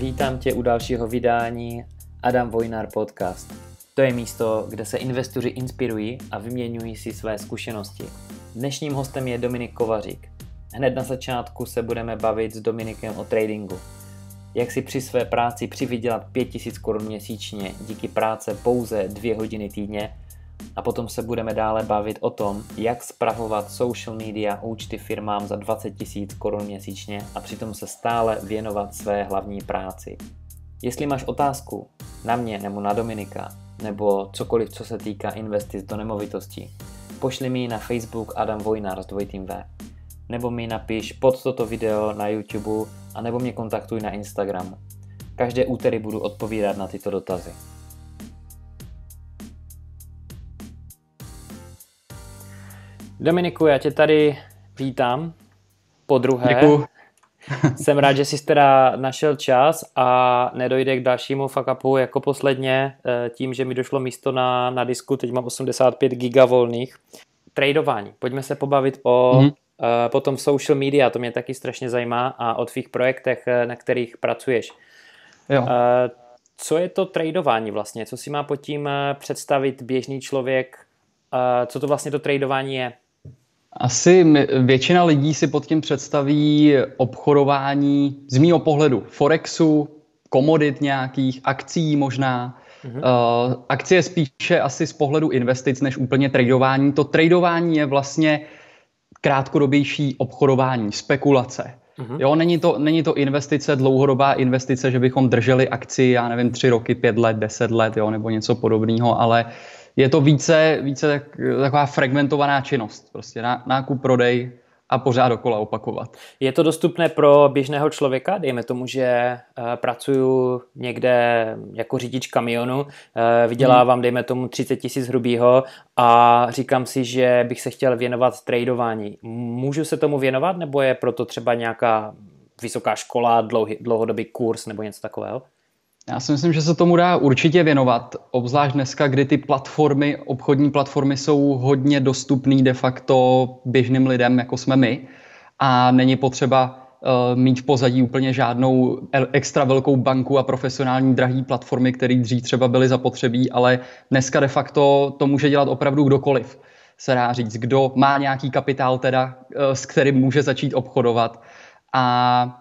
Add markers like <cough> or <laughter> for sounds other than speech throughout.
Vítám tě u dalšího vydání Adam Vojnar Podcast. To je místo, kde se investoři inspirují a vyměňují si své zkušenosti. Dnešním hostem je Dominik Kovařík. Hned na začátku se budeme bavit s Dominikem o tradingu. Jak si při své práci přivydělat 5000 korun měsíčně díky práce pouze dvě hodiny týdně a potom se budeme dále bavit o tom, jak spravovat social media účty firmám za 20 tisíc korun měsíčně a přitom se stále věnovat své hlavní práci. Jestli máš otázku na mě nebo na Dominika, nebo cokoliv, co se týká investic do nemovitosti, pošli mi na Facebook Adam Vojnar s dvojitým V. Nebo mi napiš pod toto video na YouTube a nebo mě kontaktuj na Instagram. Každé úterý budu odpovídat na tyto dotazy. Dominiku, já tě tady vítám po druhé. Děkuju. <laughs> Jsem rád, že jsi teda našel čas a nedojde k dalšímu fuck jako posledně eh, tím, že mi došlo místo na, na disku, teď mám 85 giga volných. Tradování. Pojďme se pobavit o mm-hmm. potom social media, to mě taky strašně zajímá a o tvých projektech, eh, na kterých pracuješ. Jo. Co je to tradování vlastně? Co si má pod tím představit běžný člověk? Co to vlastně to tradování je? Asi většina lidí si pod tím představí obchodování z mýho pohledu Forexu, komodit nějakých, akcí možná. Mm-hmm. Uh, akcie spíše asi z pohledu investic než úplně tradování. To tradování je vlastně krátkodobější obchodování, spekulace. Mm-hmm. Jo, není to, není to investice, dlouhodobá investice, že bychom drželi akci, já nevím, tři roky, pět let, deset let, jo, nebo něco podobného, ale uh, je to více, více tak, taková fragmentovaná činnost. Prostě nákup, prodej a pořád dokola opakovat. Je to dostupné pro běžného člověka? Dejme tomu, že uh, pracuju někde jako řidič kamionu, uh, vydělávám, hmm. dejme tomu, 30 tisíc hrubýho a říkám si, že bych se chtěl věnovat tradování. Můžu se tomu věnovat, nebo je proto třeba nějaká vysoká škola, dlouhý, dlouhodobý kurz nebo něco takového? Já si myslím, že se tomu dá určitě věnovat, obzvlášť dneska, kdy ty platformy, obchodní platformy jsou hodně dostupné de facto běžným lidem, jako jsme my. A není potřeba uh, mít v pozadí úplně žádnou extra velkou banku a profesionální drahý platformy, které dřív třeba byly zapotřebí, ale dneska de facto to může dělat opravdu kdokoliv, se dá říct. Kdo má nějaký kapitál teda, uh, s kterým může začít obchodovat. A Eh,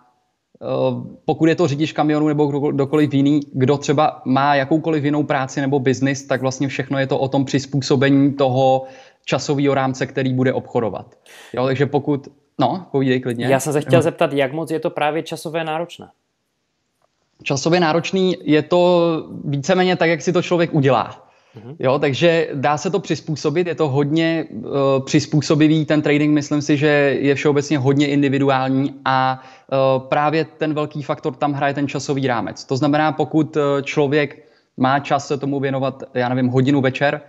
pokud je to řidič kamionu nebo kdokoliv jiný, kdo třeba má jakoukoliv jinou práci nebo biznis, tak vlastně všechno je to o tom přizpůsobení toho časového rámce, který bude obchodovat. Jo, takže pokud... No, povídej klidně. Já jsem se chtěl zeptat, jak moc je to právě časové náročné? Časově náročný je to víceméně tak, jak si to člověk udělá. Mhm. Jo, takže dá se to přizpůsobit, je to hodně uh, přizpůsobivý, ten trading myslím si, že je všeobecně hodně individuální a uh, právě ten velký faktor tam hraje ten časový rámec. To znamená, pokud uh, člověk má čas se tomu věnovat, já nevím, hodinu večer,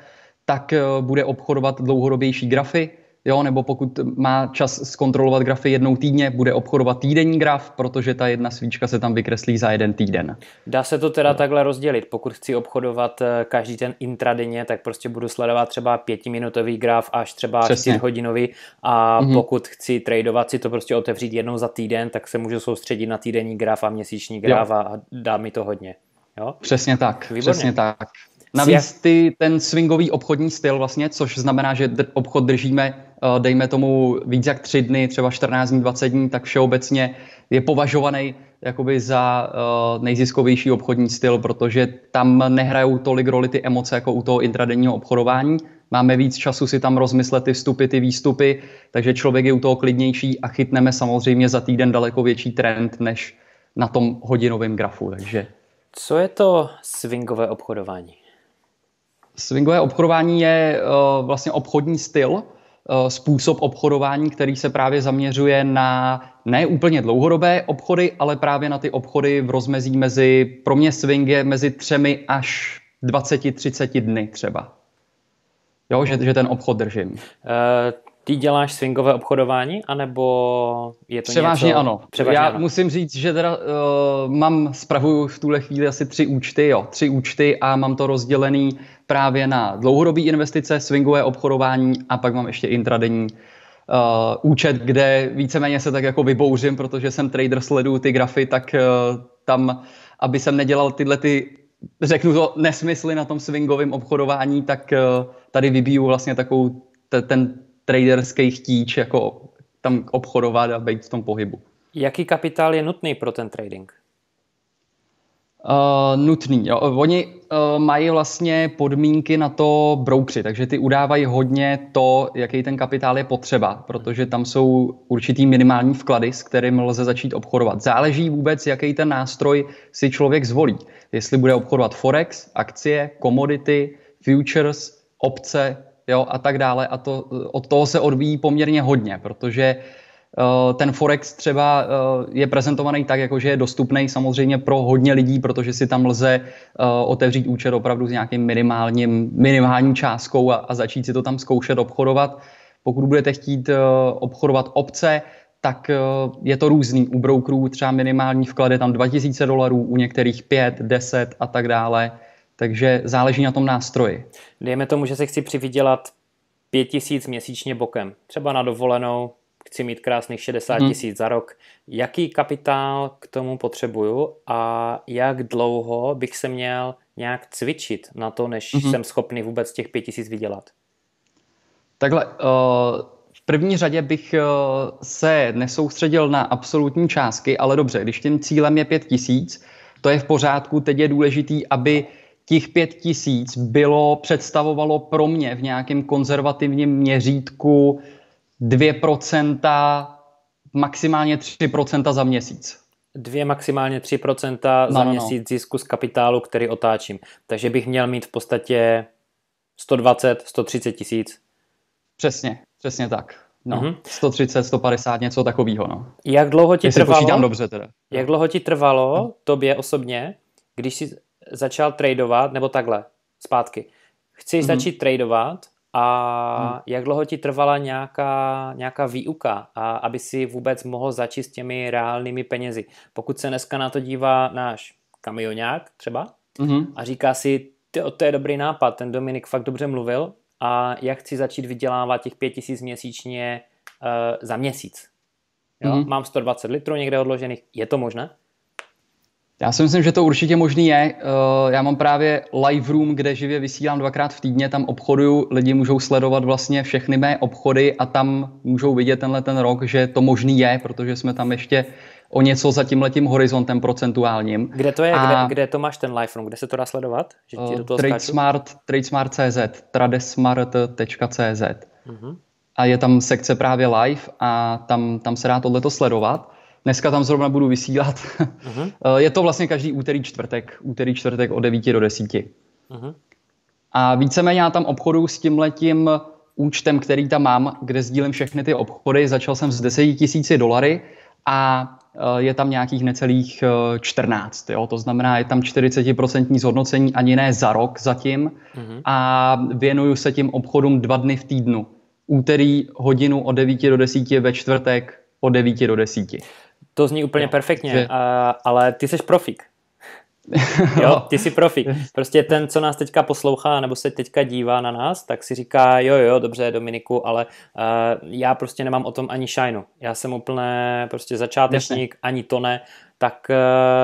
tak uh, bude obchodovat dlouhodobější grafy, Jo, nebo pokud má čas zkontrolovat grafy jednou týdně, bude obchodovat týdenní graf, protože ta jedna svíčka se tam vykreslí za jeden týden. Dá se to teda no. takhle rozdělit. Pokud chci obchodovat eh, každý ten intradenně, tak prostě budu sledovat třeba pětiminutový graf až třeba čtyřhodinový a mm-hmm. pokud chci tradovat si to prostě otevřít jednou za týden, tak se můžu soustředit na týdenní graf a měsíční graf jo. a dá mi to hodně. Jo? Přesně tak, Výborně. přesně tak. Navíc ty, ten swingový obchodní styl vlastně, což znamená, že obchod držíme, eh, dejme tomu víc jak tři dny, třeba 14 dní, 20 dní, tak všeobecně je považovaný jakoby za uh, nejziskovější obchodní styl, protože tam nehrajou tolik roli ty emoce jako u toho intradenního obchodování. Máme víc času si tam rozmyslet ty vstupy, ty výstupy, takže člověk je u toho klidnější a chytneme samozřejmě za týden daleko větší trend než na tom hodinovém grafu. Takže... Co je to swingové obchodování? Swingové obchodování je uh, vlastně obchodní styl, uh, způsob obchodování, který se právě zaměřuje na ne úplně dlouhodobé obchody, ale právě na ty obchody v rozmezí mezi, pro mě swing je mezi třemi až 20-30 dny třeba. Jo, že, že ten obchod držím. Uh, ty děláš swingové obchodování, anebo je to Převážně něco... ano. Převážně Já ano. musím říct, že teda uh, mám, spravuju v tuhle chvíli asi tři účty, jo, tři účty a mám to rozdělený právě na dlouhodobé investice, swingové obchodování a pak mám ještě intradenní uh, účet, kde víceméně se tak jako vybouřím, protože jsem trader, sleduju ty grafy, tak uh, tam, aby jsem nedělal tyhle ty, řeknu to, nesmysly na tom swingovém obchodování, tak tady vybiju vlastně takovou ten traderský chtíč, jako tam obchodovat a být v tom pohybu. Jaký kapitál je nutný pro ten trading? Uh, nutný. Jo. Oni uh, mají vlastně podmínky na to broukři, takže ty udávají hodně to, jaký ten kapitál je potřeba, protože tam jsou určitý minimální vklady, s kterým lze začít obchodovat. Záleží vůbec, jaký ten nástroj si člověk zvolí. Jestli bude obchodovat forex, akcie, komodity, futures, opce jo, a tak dále. A to, od toho se odvíjí poměrně hodně, protože uh, ten Forex třeba uh, je prezentovaný tak, jako že je dostupný samozřejmě pro hodně lidí, protože si tam lze otevřít účet opravdu s nějakým minimálním, minimální částkou a, a začít si to tam zkoušet obchodovat. Pokud budete chtít obchodovat obce, tak je to různý. U brokerů třeba minimální vklad je tam 2000 dolarů, u některých 5, 10 a tak dále. Takže záleží na tom nástroji. Dejme tomu, že se chci přivydělat pět tisíc měsíčně bokem. Třeba na dovolenou, chci mít krásných 60 mhm. tisíc hmm. za rok. Jaký kapitál k tomu potřebuju a jak dlouho bych se měl nějak cvičit na to, než hmm. jsem schopný vůbec těch pět tisíc vydělat? Takhle, uh, v první řadě bych uh, se nesoustředil na absolutní částky, ale dobře, když tím cílem je pět tisíc, to je v pořádku, teď je důležitý, aby těch pět tisíc bylo, představovalo pro mě v nějakém konzervativním měřítku 2%, maximálně 3% za měsíc. Dvě maximálně 3% no, za no, měsíc no. zisku z kapitálu, který otáčím. Takže bych měl mít v podstatě 120, 130 tisíc. Přesně, přesně tak. No, mm-hmm. 130, 150, něco takového. No. Jak dlouho ti Jestli trvalo? dobře teda. Jak dlouho ti trvalo, no. tobě osobně, když jsi začal tradovat, nebo takhle, zpátky. Chceš mm-hmm. začít tradovat a mm. jak dlouho ti trvala nějaká, nějaká výuka, a aby si vůbec mohl začít s těmi reálnými penězi. Pokud se dneska na to dívá náš kamionák třeba mm-hmm. a říká si, to je dobrý nápad, ten Dominik fakt dobře mluvil a jak chci začít vydělávat těch pět tisíc měsíčně uh, za měsíc. Jo? Mm-hmm. Mám 120 litrů někde odložených, je to možné? Já si myslím, že to určitě možný je. Eh, já mám právě live room, kde živě vysílám dvakrát v týdně, tam obchoduju, lidi můžou sledovat vlastně všechny mé obchody a tam můžou vidět tenhle ten rok, že to možný je, protože jsme tam ještě o něco za tím letím horizontem procentuálním. Kde to je? A, kde, kde to máš ten live room? Kde se to dá sledovat? Že ti do toho TradeSmart, TradeSmart.cz, tradesmart.cz. Uh-huh. A je tam sekce právě live a tam, tam se dá tohleto sledovat. Dneska tam zrovna budu vysílat. Uh-huh. <laughs> Je to vlastně každý úterý čtvrtek. Úterý čtvrtek od 9 do 10. Uh-huh. A víceméně já tam obchodu s tím letím účtem, který tam mám, kde sdílím všechny ty obchody. Začal jsem s 10 tisíci dolary a e, je tam nějakých necelých 14. E, jo? To znamená, je tam 40% zhodnocení ani ne za rok zatím uh-huh. a věnuju se tím obchodům dva dny v týdnu. Úterý hodinu od 9 do 10, ve čtvrtek od 9 do 10. To zní úplně no, perfektně, že... a, ale ty jsi profík. <laughs> jo, ty jsi profík. Prostě ten, co nás teďka poslouchá nebo se teďka dívá na nás, tak si říká, jo, jo, dobře, Dominiku, ale uh, já prostě nemám o tom ani šajnu. Já jsem úplně prostě začátečník, Jasně. ani to ne. Tak uh,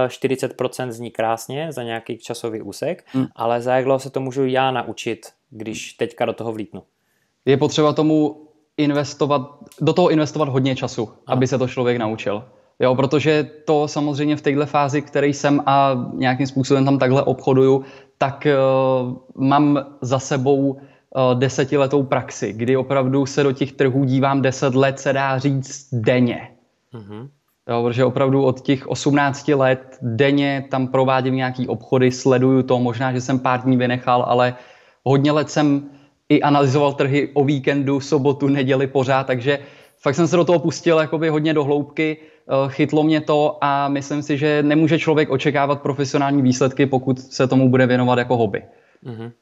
eh, 40% zní krásně za nějaký časový úsek, hmm. ale za jak dlouho se to můžu já naučit, když teďka do toho vlítnu? Je potřeba tomu investovat, do toho investovat hodně času, Aha. aby se to člověk naučil. Jo, protože to samozřejmě v této fázi, který jsem a nějakým způsobem tam takhle obchoduju, tak uh, mám za sebou uh, desetiletou praxi, kdy opravdu se do těch trhů dívám deset let, se dá říct denně. Mm-hmm. Jo, protože opravdu od těch 18 let denně tam provádím nějaký obchody, sleduju to, možná, že jsem pár dní vynechal, ale hodně let jsem i analyzoval trhy o víkendu, sobotu, neděli pořád, takže fakt jsem se do toho pustil jakoby hodně do hloubky, eh, chytlo mě to a myslím si, že nemůže člověk očekávat profesionální výsledky, pokud se tomu bude věnovat jako hobby. Mm-hmm.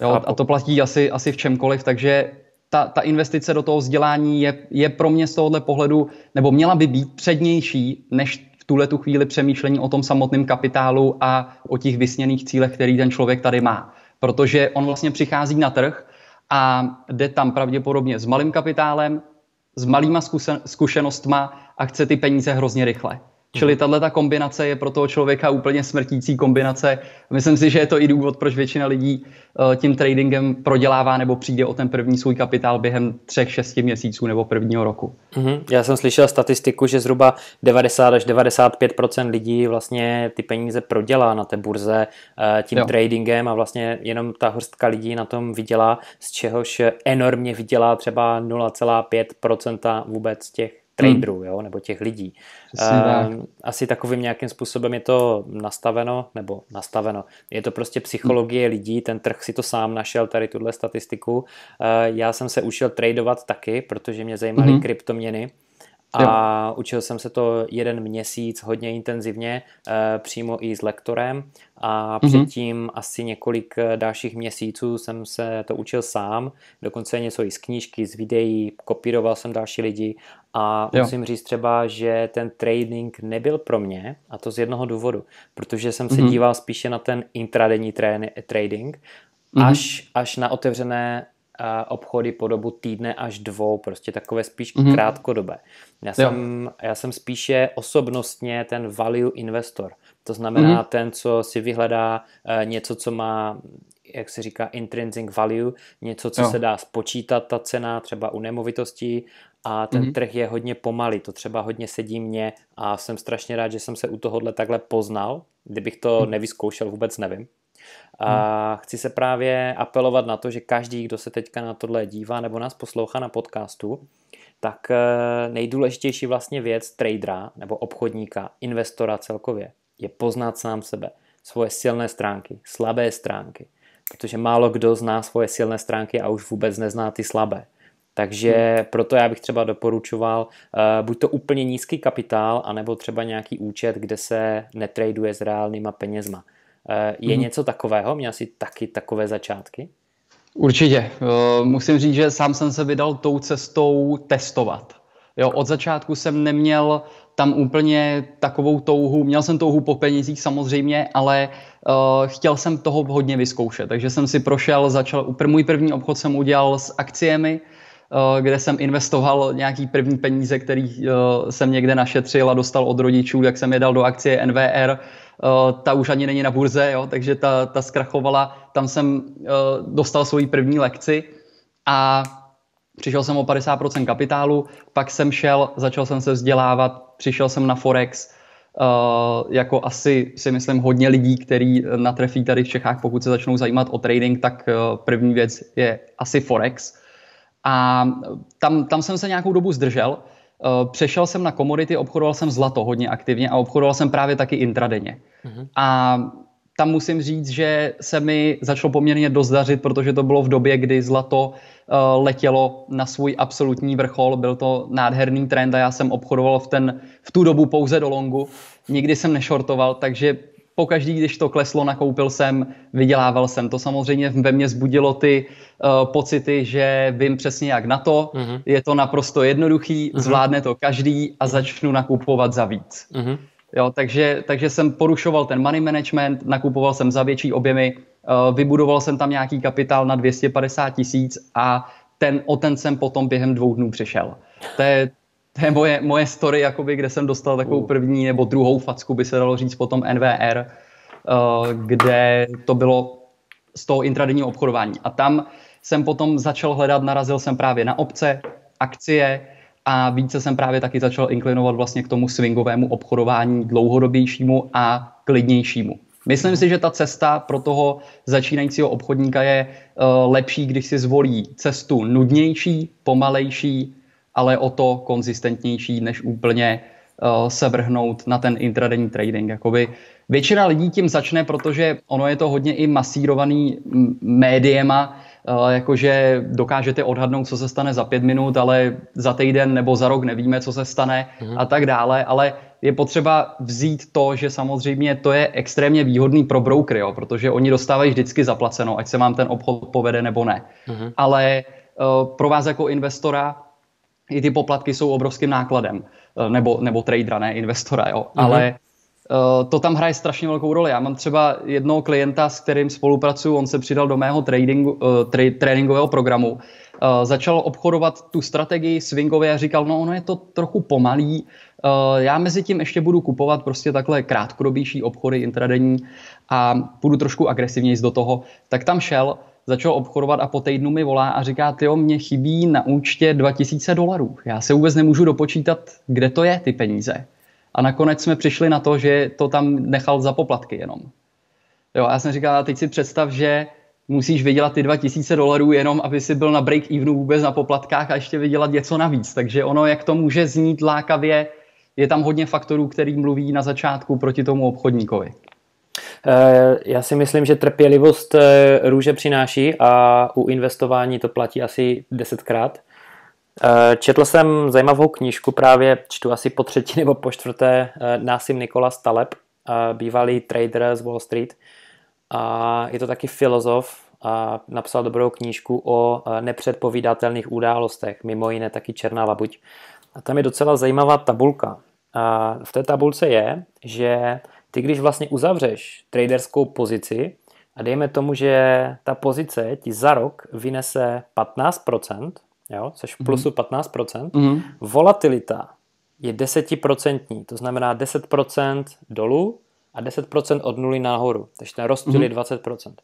Jo, a to platí asi, asi v čemkoliv, takže ta, ta investice do toho vzdělání je, je pro mě z tohohle pohledu, nebo měla by být přednější, než v tuhle tu chvíli přemýšlení o tom samotném kapitálu a o těch vysněných cílech, který ten člověk tady má. Protože on vlastně přichází na trh a jde tam pravděpodobně s malým kapitálem, s malýma zkušenostma a chce ty peníze hrozně rychle. Čili mhm. tahle ta kombinace je pro toho člověka úplně smrtící kombinace. Myslím si, že je to i důvod, proč většina lidí uh, tím tradingem prodělává nebo přijde o ten první svůj kapitál během třech, šesti měsíců nebo prvního roku. Mm-hmm. Já jsem slyšel statistiku, že zhruba 90 až 95% lidí vlastně ty peníze prodělá na té burze uh, tím jo. tradingem a vlastně jenom ta hrstka lidí na tom vydělá, z čehož enormně vydělá třeba 0,5% vůbec těch traderů, hmm. jo, nebo těch lidí. Uh, asi takovým nějakým způsobem je to nastaveno, nebo nastaveno. Je to prostě psychologie hmm. lidí, ten trh si to sám našel, tady tuhle statistiku. Uh, já jsem se učil tradovat taky, protože mě zajímaly hmm. kryptoměny a jo. učil jsem se to jeden měsíc hodně intenzivně, e, přímo i s lektorem a mm-hmm. předtím asi několik eh, dalších měsíců jsem se to učil sám, dokonce něco i z knížky, z videí, kopíroval jsem další lidi a jo. musím říct třeba, že ten trading nebyl pro mě a to z jednoho důvodu, protože jsem se mm-hmm. díval spíše na ten intradenní trading, mm-hmm. až, až na otevřené obchody po dobu týdne až dvou, prostě takové spíš mm-hmm. krátkodobé. Já jsem, já jsem spíše osobnostně ten value investor. To znamená mm-hmm. ten, co si vyhledá uh, něco, co má jak se říká, intrinsic value, něco, co jo. se dá spočítat, ta cena třeba u nemovitostí a ten mm-hmm. trh je hodně pomalý, to třeba hodně sedí mně a jsem strašně rád, že jsem se u tohohle takhle poznal, kdybych to mm. nevyzkoušel, vůbec nevím. A hmm. chci se právě apelovat na to, že každý, kdo se teďka na tohle dívá nebo nás poslouchá na podcastu, tak eh, nejdůležitější vlastně věc tradera nebo obchodníka, investora celkově je poznat sám sebe, svoje silné stránky, slabé stránky, protože málo kdo zná svoje silné stránky a už vůbec nezná ty slabé. Takže hmm. proto já bych třeba doporučoval uh, buď to úplně nízký kapitál, anebo třeba nějaký účet, kde se netraduje s reálnýma penězma. Eh, je hmm. něco takového? Měl jsi taky takové začátky? Určitě. Eh, musím říct, že sám jsem se vydal tou cestou testovat. Jo, od začátku jsem neměl tam úplně takovou touhu, měl jsem touhu po penězích samozřejmě, ale uh, chtěl jsem toho hodně vyzkoušet, takže jsem si prošel, začal, můj první obchod jsem udělal s akciemi, uh, kde jsem investoval nějaký první peníze, který uh, jsem někde našetřil a dostal od rodičů, jak jsem je dal do akcie NVR, Eh, ta už ani není na burze, jo, takže ta, ta zkrachovala. Tam jsem uh, dostal svoji první lekci a přišel jsem o 50% kapitálu, pak jsem šel, začal jsem se vzdělávat, přišel jsem na Forex, uh, jako asi si myslím hodně lidí, který natrefí tady v Čechách, pokud se začnou zajímat o trading, tak uh, první věc je asi Forex. A tam, tam jsem se nějakou dobu zdržel, Eh, přešel jsem na komodity, obchodoval jsem zlato hodně aktivně a obchodoval jsem právě taky intradenně. Uh-huh. A tam musím říct, že se mi začalo poměrně dost dařit, protože to bylo v době, kdy zlato uh, letělo na svůj absolutní vrchol. Byl to nádherný trend a já jsem obchodoval v, ten, v tu dobu pouze do longu. Nikdy jsem nešortoval, takže pokaždý, když to kleslo, nakoupil jsem, vydělával jsem. To samozřejmě ve mně zbudilo ty uh, pocity, že vím přesně jak na to, uh-huh. je to naprosto jednoduchý, uh-huh. zvládne to každý a začnu nakupovat za víc. Uh-huh. Jo, takže, takže jsem porušoval ten money management, nakupoval jsem za větší objemy, uh, vybudoval jsem tam nějaký kapitál na 250 tisíc a ten, o ten jsem potom během dvou dnů přišel. To je, to je moje, moje story, jakoby, kde jsem dostal takovou první nebo druhou facku, by se dalo říct, potom NVR, uh, kde to bylo z toho intradenního obchodování. A tam jsem potom začal hledat, narazil jsem právě na obce, akcie a více jsem právě taky začal inklinovat vlastně k tomu swingovému obchodování dlouhodobějšímu a klidnějšímu. Myslím si, že ta cesta pro toho začínajícího obchodníka je uh, lepší, když si zvolí cestu nudnější, pomalejší, ale o to konzistentnější, než úplně uh, se vrhnout na ten intradenní trading. Jakoby většina lidí tím začne, protože ono je to hodně i masírovaný médiema, uh, jakože dokážete odhadnout, co se stane za pět minut, ale za týden nebo za rok nevíme, co se stane mm. a tak dále, ale je potřeba vzít to, že samozřejmě to je extrémně výhodný pro brokery, jo, protože oni dostávají vždycky zaplaceno, ať se vám ten obchod povede nebo ne. Mm. Ale uh, pro vás jako investora i ty poplatky jsou obrovským nákladem, eh, nebo, nebo tradera, ne investora, jo. Mm-hmm. Ale uh, to tam hraje strašně velkou roli. Já mám třeba jednoho klienta, s kterým spolupracuju, on se přidal do mého tradingu, uh, tra- tréninkového programu začal obchodovat tu strategii swingově a říkal, no ono je to trochu pomalý, já mezi tím ještě budu kupovat prostě takhle krátkodobější obchody intradenní a půjdu trošku agresivněji do toho, tak tam šel, začal obchodovat a po týdnu mi volá a říká, ty mě chybí na účtě 2000 dolarů. Já se vůbec nemůžu dopočítat, kde to je ty peníze. A nakonec jsme přišli na to, že to tam nechal za poplatky jenom. Jo, a já jsem říkal, teď si představ, že musíš vydělat ty 2000 dolarů jenom, aby si byl na break-evenu vůbec na poplatkách a ještě vydělat něco navíc. Takže ono, jak to může znít lákavě, je tam hodně faktorů, který mluví na začátku proti tomu obchodníkovi. Eh, já si myslím, že trpělivost eh, růže přináší a u investování to platí asi desetkrát. Eh, četl jsem zajímavou knížku, právě čtu asi po třetí nebo po čtvrté, Násim Nikola Staleb, bývalý trader z Wall Street. A je to taky filozof a napsal dobrou knížku o nepředpovídatelných událostech, mimo jiné taky Černá labuť. A tam je docela zajímavá tabulka. A v té tabulce je, že ty když vlastně uzavřeš traderskou pozici a dejme tomu, že ta pozice ti za rok vynese 15%, jo, což v plusu 15%, mm-hmm. volatilita je 10%, to znamená 10% dolů a 10% od nuly nahoru, takže ten rozdíl mm-hmm. je 20%.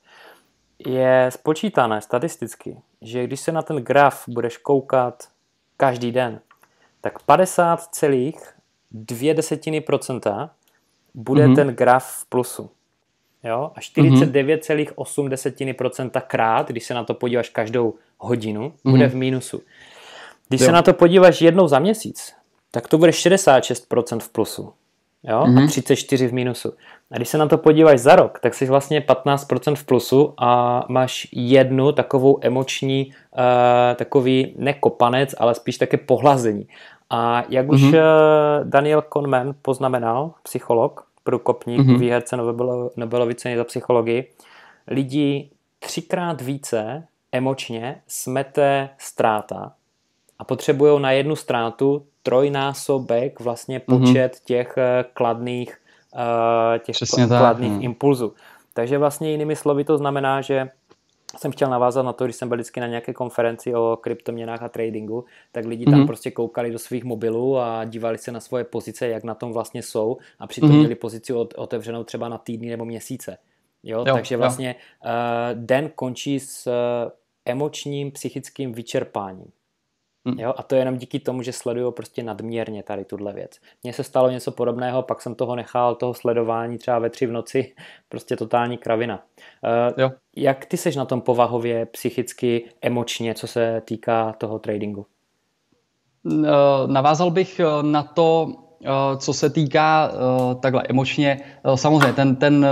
Je spočítané statisticky, že když se na ten graf budeš koukat každý den, tak 50,2% bude mm-hmm. ten graf v plusu. Jo? A 49,8% krát, když se na to podíváš každou hodinu, mm-hmm. bude v mínusu. Když jo. se na to podíváš jednou za měsíc, tak to bude 66% v plusu. Jo? Mm-hmm. A 34 v mínusu. A když se na to podíváš za rok, tak jsi vlastně 15% v plusu a máš jednu takovou emoční, uh, takový nekopanec, ale spíš také pohlazení. A jak už mm-hmm. Daniel Kahneman poznamenal, psycholog, průkopník, mm-hmm. výherce Nobelovy ceny za psychologii, lidi třikrát více emočně smete ztráta a potřebují na jednu ztrátu trojnásobek vlastně mhm. počet mm-hmm. těch eh, kladných, těch Přesně kladných tak, no. impulzů. Takže vlastně jinými slovy to znamená, že jsem chtěl navázat na to, když jsem byl vždycky na nějaké konferenci o kryptoměnách a tradingu, tak lidi tam mm-hmm. prostě koukali do svých mobilů a dívali se na svoje pozice, jak na tom vlastně jsou a přitom mm-hmm. měli pozici otevřenou třeba na týdny nebo měsíce. Jo, jo takže vlastně jo. Uh, den končí s uh, emočním, psychickým vyčerpáním. Hmm. Jo, a to je jenom díky tomu, že sleduju prostě nadměrně tady tuhle věc. Mně se stalo něco podobného, pak jsem toho nechal, toho sledování třeba ve tři v noci, <laughs> prostě totální kravina. Uh, jo. Jak ty seš na tom povahově, psychicky, emočně, co se týká toho tradingu? Uh, navázal bych eh, na to, co se týká takhle emočně. Samozřejmě ten, ten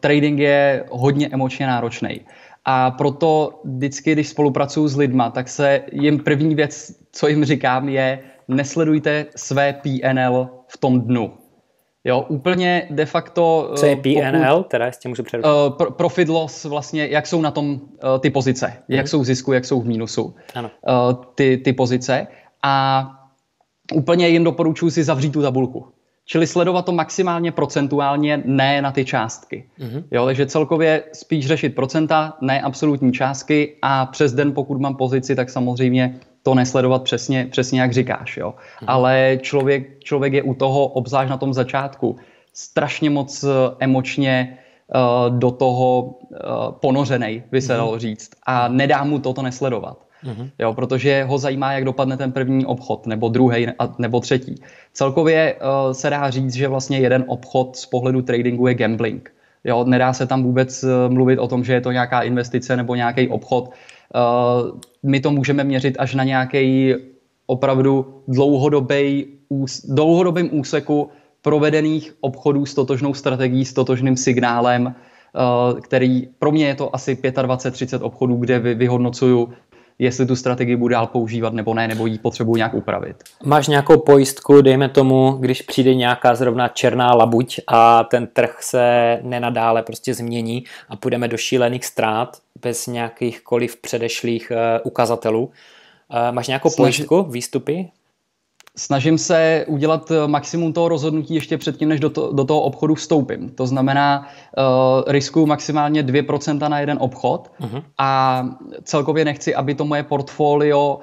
trading je hodně emočně náročný. A proto vždycky, když spolupracuju s lidma, tak se jim první věc, co jim říkám, je nesledujte své PNL v tom dnu. Jo, úplně de facto... Co je PNL, pokud, teda jestli můžu přerušit? Uh, pro, profit loss, vlastně, jak jsou na tom uh, ty pozice, mm. jak jsou v zisku, jak jsou v mínusu ano. Uh, ty, ty pozice. A úplně jim doporučuji si zavřít tu tabulku. Čili sledovat to maximálně procentuálně, ne na ty částky. Mm-hmm. Jo, takže celkově spíš řešit procenta, ne absolutní částky a přes den, pokud mám pozici, tak samozřejmě to nesledovat přesně, přesně jak říkáš. Jo. Mm-hmm. Ale člověk, člověk je u toho, obzvlášť na tom začátku, strašně moc eh, emočně uh, do toho uh, ponořený, by se mm-hmm. dalo říct. A nedá mu toto nesledovat. Mm-hmm. Jo, protože ho zajímá, jak dopadne ten první obchod, nebo druhý, nebo třetí. Celkově uh, se dá říct, že vlastně jeden obchod z pohledu tradingu je gambling. Jo, nedá se tam vůbec uh, mluvit o tom, že je to nějaká investice nebo nějaký obchod. Uh, my to můžeme měřit až na nějaký opravdu dlouhodobý, dlouhodobým úseku provedených obchodů s totožnou strategií, s totožným signálem, který pro mě je to asi 25-30 obchodů, kde vy, vyhodnocuju jestli tu strategii budu dál používat nebo ne, nebo ji potřebuji nějak upravit. Máš nějakou pojistku, dejme tomu, když přijde nějaká zrovna černá labuť a ten trh se nenadále prostě změní a půjdeme do šílených ztrát bez nějakýchkoliv předešlých uh, ukazatelů. Uh, máš nějakou Snaž... pojistku, výstupy? Snažím se udělat maximum toho rozhodnutí ještě předtím, než do, to, do toho obchodu vstoupím. To znamená, uh, riskuju maximálně 2% na jeden obchod uh-huh. a celkově nechci, aby to moje portfolio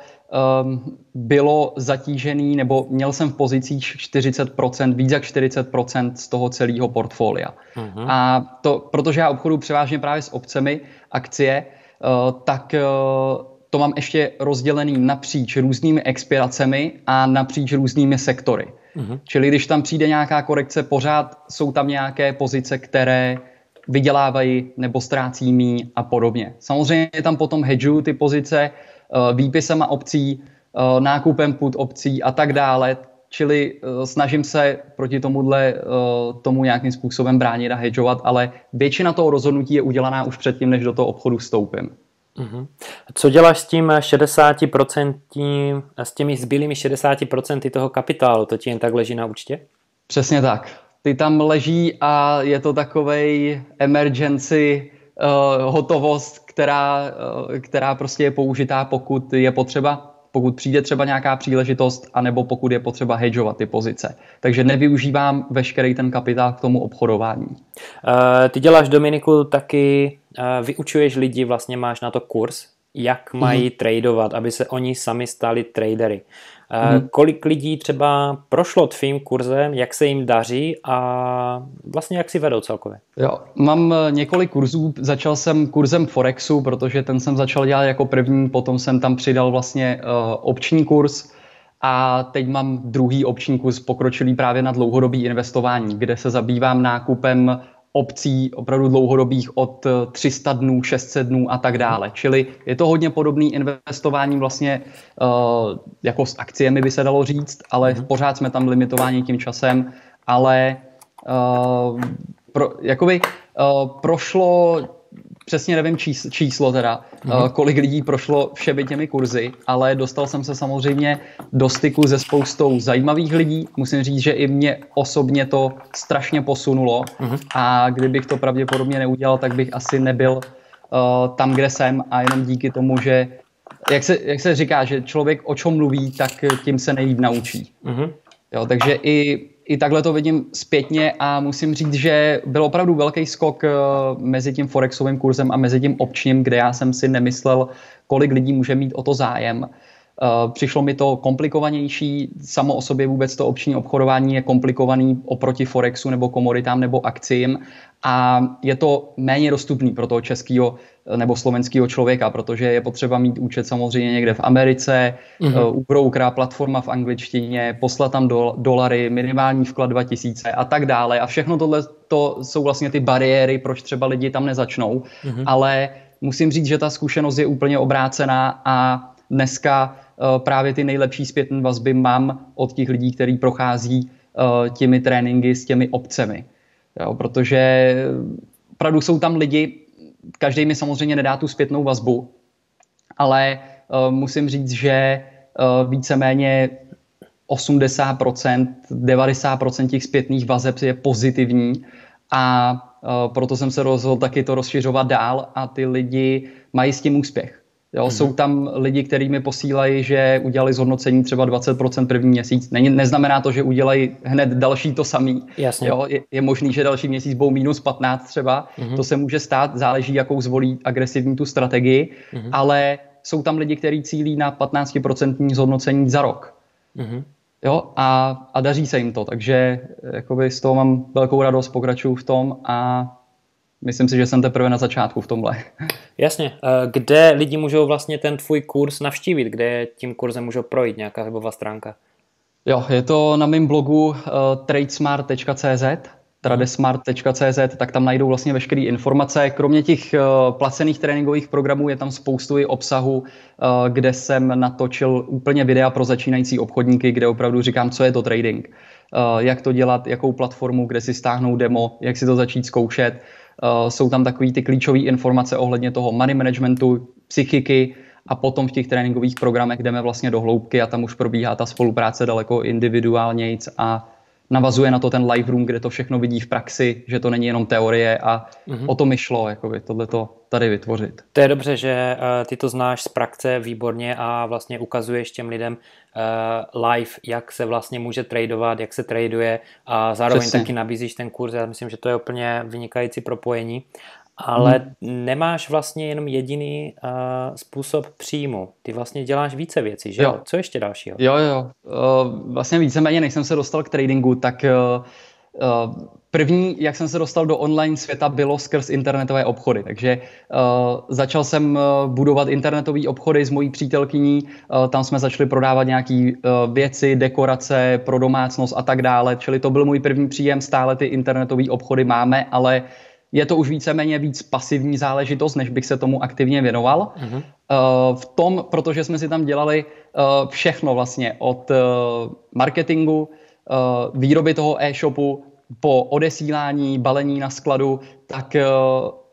um, bylo zatížený, nebo měl jsem v pozicích 40%, víc jak 40% z toho celého portfolia. Uh-huh. A to, protože já obchodu převážně právě s obcemi, akcie, uh, tak uh, to mám ještě rozdělený napříč různými expiracemi a napříč různými sektory. Uh-huh. Čili když tam přijde nějaká korekce, pořád jsou tam nějaké pozice, které vydělávají nebo ztrácí mí a podobně. Samozřejmě tam potom hedžu ty pozice uh, výpisama obcí, uh, nákupem put obcí a tak dále, čili uh, snažím se proti tomuhle tomu nějakým způsobem bránit a hedžovat, ale většina toho rozhodnutí je udělaná už předtím, než do toho obchodu vstoupím. Uh-huh. Co děláš s tím 60%, s těmi zbylými 60% toho kapitálu? To ti jen tak leží na účtě? Přesně tak. Ty tam leží a je to takovej emergency uh, hotovost, která, uh, která prostě je použitá, pokud je potřeba, pokud přijde třeba nějaká příležitost, anebo pokud je potřeba hedžovat ty pozice. Takže nevyužívám veškerý ten kapitál k tomu obchodování. Uh, ty děláš, Dominiku, taky vyučuješ lidi, vlastně máš na to kurz, jak mají mm-hmm. tradovat, aby se oni sami stali tradery. Mm-hmm. Kolik lidí třeba prošlo tvým kurzem, jak se jim daří a vlastně jak si vedou celkově? Jo, mám eh, několik kurzů, začal jsem kurzem Forexu, protože ten jsem začal dělat jako první, potom jsem tam přidal vlastně uh, opční kurz, a teď mám druhý opční kurz pokročilý právě na dlouhodobý investování, kde se zabývám nákupem obcí opravdu dlouhodobých od 300 eh, dnů, 600 dnů a tak dále. Čili je to hodně podobný investování vlastně uh, jako s akciemi by se dalo říct, ale mm-hmm. pořád jsme tam limitováni tím časem, ale uh, pro, jakoby uh, prošlo přesně nevím číslo, číslo teda, mm-hmm. kolik lidí prošlo všemi těmi kurzy, ale dostal jsem se samozřejmě do styku se spoustou zajímavých lidí. Musím říct, že i mě osobně to strašně posunulo mm-hmm. a kdybych to pravděpodobně neudělal, tak bych asi nebyl uh, tam, kde jsem a jenom díky tomu, že jak se, jak se říká, že člověk o čem mluví, tak tím se nejlíp naučí. Mm-hmm. Jo, takže i i takhle to vidím zpětně a musím říct, že byl opravdu velký skok eh, mezi tím forexovým kurzem a mezi tím opčním, kde já jsem si nemyslel, kolik lidí může mít o to zájem. Eh, přišlo mi to komplikovanější, samo o sobě vůbec to opční obchodování je komplikovaný oproti Forexu nebo komoditám nebo akcím a je to méně dostupný pro toho českého nebo slovenského člověka, protože je potřeba mít účet samozřejmě někde v Americe, mm-hmm. platforma v angličtině, poslat tam do, dolary, minimální vklad 2000 a tak dále. A všechno tohle to jsou vlastně ty bariéry, proč třeba lidi tam nezačnou. Mm-hmm. Ale musím říct, že ta zkušenost je úplně obrácená a dneska uh, právě ty nejlepší zpětné vazby mám od těch lidí, kteří prochází uh, těmi tréninky s těmi obcemi. Jo, protože opravdu jsou tam lidi, každý mi samozřejmě nedá tu zpětnou vazbu, ale musím říct, že víceméně 80%, 90% těch zpětných vazeb je pozitivní a proto jsem se rozhodl taky to rozšiřovat dál a ty lidi mají s tím úspěch. Jo, mm-hmm. Jsou tam lidi, kteří mi posílají, že udělali zhodnocení třeba 20% první měsíc. Není, neznamená to, že udělají hned další to samý. Jasně. Jo, je, je možný, že další měsíc budou minus 15 třeba. Mm-hmm. To se může stát, záleží, jakou zvolí agresivní tu strategii, mm-hmm. ale jsou tam lidi, kteří cílí na 15% zhodnocení za rok. Mm-hmm. Jo, a, a daří se jim to, takže jakoby z toho mám velkou radost, pokračuju v tom a myslím si, že jsem teprve na začátku v tomhle. Jasně. Eh, kde lidi můžou vlastně ten tvůj kurz navštívit? Kde tím kurzem můžou projít? Nějaká webová stránka? Jo, je to na mém blogu uh, tradesmart.cz tradesmart.cz, tak tam najdou vlastně veškeré informace. Kromě těch uh, placených tréninkových programů je tam spoustu i obsahu, uh, kde jsem natočil úplně videa pro začínající obchodníky, kde opravdu říkám, co je to trading, uh, jak to dělat, jakou platformu, kde si stáhnout demo, jak si to začít zkoušet, Uh, jsou tam takové ty klíčové informace ohledně toho money managementu, psychiky a potom v těch tréninkových programech jdeme vlastně do hloubky a tam už probíhá ta spolupráce daleko individuálnějc a navazuje na to ten live room, kde to všechno vidí v praxi, že to není jenom teorie a mm-hmm. o to mi šlo, jakoby, tohleto tady vytvořit. To je dobře, že uh, ty to znáš z praxe výborně a vlastně ukazuješ těm lidem uh, live, jak se vlastně může tradovat, jak se traduje a zároveň Přesně. taky nabízíš ten kurz. Já myslím, že to je úplně vynikající propojení ale hmm. nemáš vlastně jenom jediný uh, způsob příjmu. Ty vlastně děláš více věcí, že jo? Co ještě dalšího? Jo, jo. Uh, vlastně víceméně, než jsem se dostal k tradingu, tak uh, uh, první, jak jsem se dostal do online světa, bylo skrz internetové obchody. Takže uh, začal jsem uh, budovat internetové obchody s mojí přítelkyní. Uh, tam jsme začali prodávat nějaké uh, věci, dekorace pro domácnost a tak dále. Čili to byl můj první příjem. Stále ty internetové obchody máme, ale uh, je to už víceméně víc pasivní záležitost, než bych se tomu aktivně věnoval. Uh, v tom, protože jsme si tam dělali uh, všechno vlastně od uh, marketingu, výroby toho e-shopu, po odesílání, balení na skladu, tak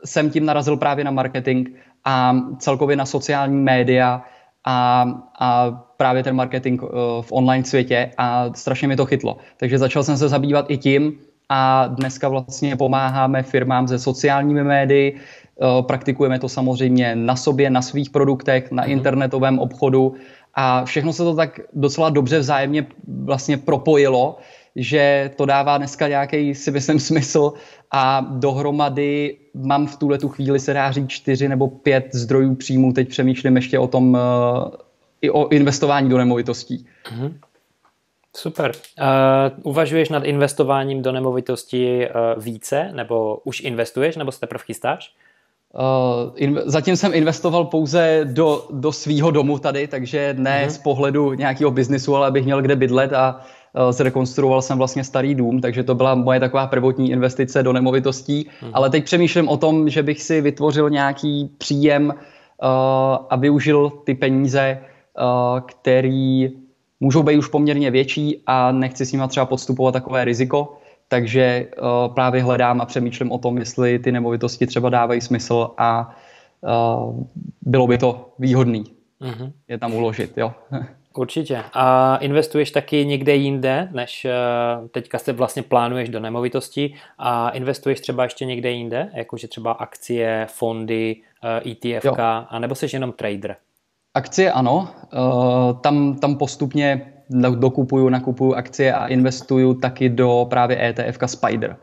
jsem tím narazil právě na marketing a celkově na sociální média a, a právě ten marketing v online světě a strašně mi to chytlo. Takže začal jsem se zabývat i tím, a dneska vlastně pomáháme firmám se sociálními médii, eh, praktikujeme to samozřejmě na sobě, na svých produktech, na mm-hmm. internetovém obchodu a všechno se to tak docela dobře vzájemně vlastně propojilo, že to dává dneska nějaký, si myslím, smysl a dohromady mám v tuhle tu chvíli se dá říct čtyři nebo pět zdrojů příjmů. Teď přemýšlím ještě o tom, uh, i o investování do nemovitostí. Mm-hmm. Super. Uh, uvažuješ nad investováním do nemovitosti uh, více, nebo už investuješ, nebo se teprve chystáš? Uh, in, zatím jsem investoval pouze do, do svýho domu tady, takže ne uh-huh. z pohledu nějakého biznisu, ale abych měl kde bydlet a uh, zrekonstruoval jsem vlastně starý dům, takže to byla moje taková prvotní investice do nemovitostí. Uh-huh. Ale teď přemýšlím o tom, že bych si vytvořil nějaký příjem uh, a využil ty peníze, uh, který můžou být už poměrně větší a nechci s nimi třeba podstupovat takové riziko, takže uh, právě hledám a přemýšlím o tom, jestli ty nemovitosti třeba dávají smysl a uh, bylo by to výhodný mm-hmm. je tam uložit. Jo. <laughs> Určitě. A investuješ taky někde jinde, než uh, teďka se vlastně plánuješ do nemovitosti a investuješ třeba ještě někde jinde, jakože třeba akcie, fondy, ETF, anebo jsi jenom trader? Akcie ano, uh, tam, tam postupně dokupuju, nakupuju akcie a investuju taky do právě ETF Spider,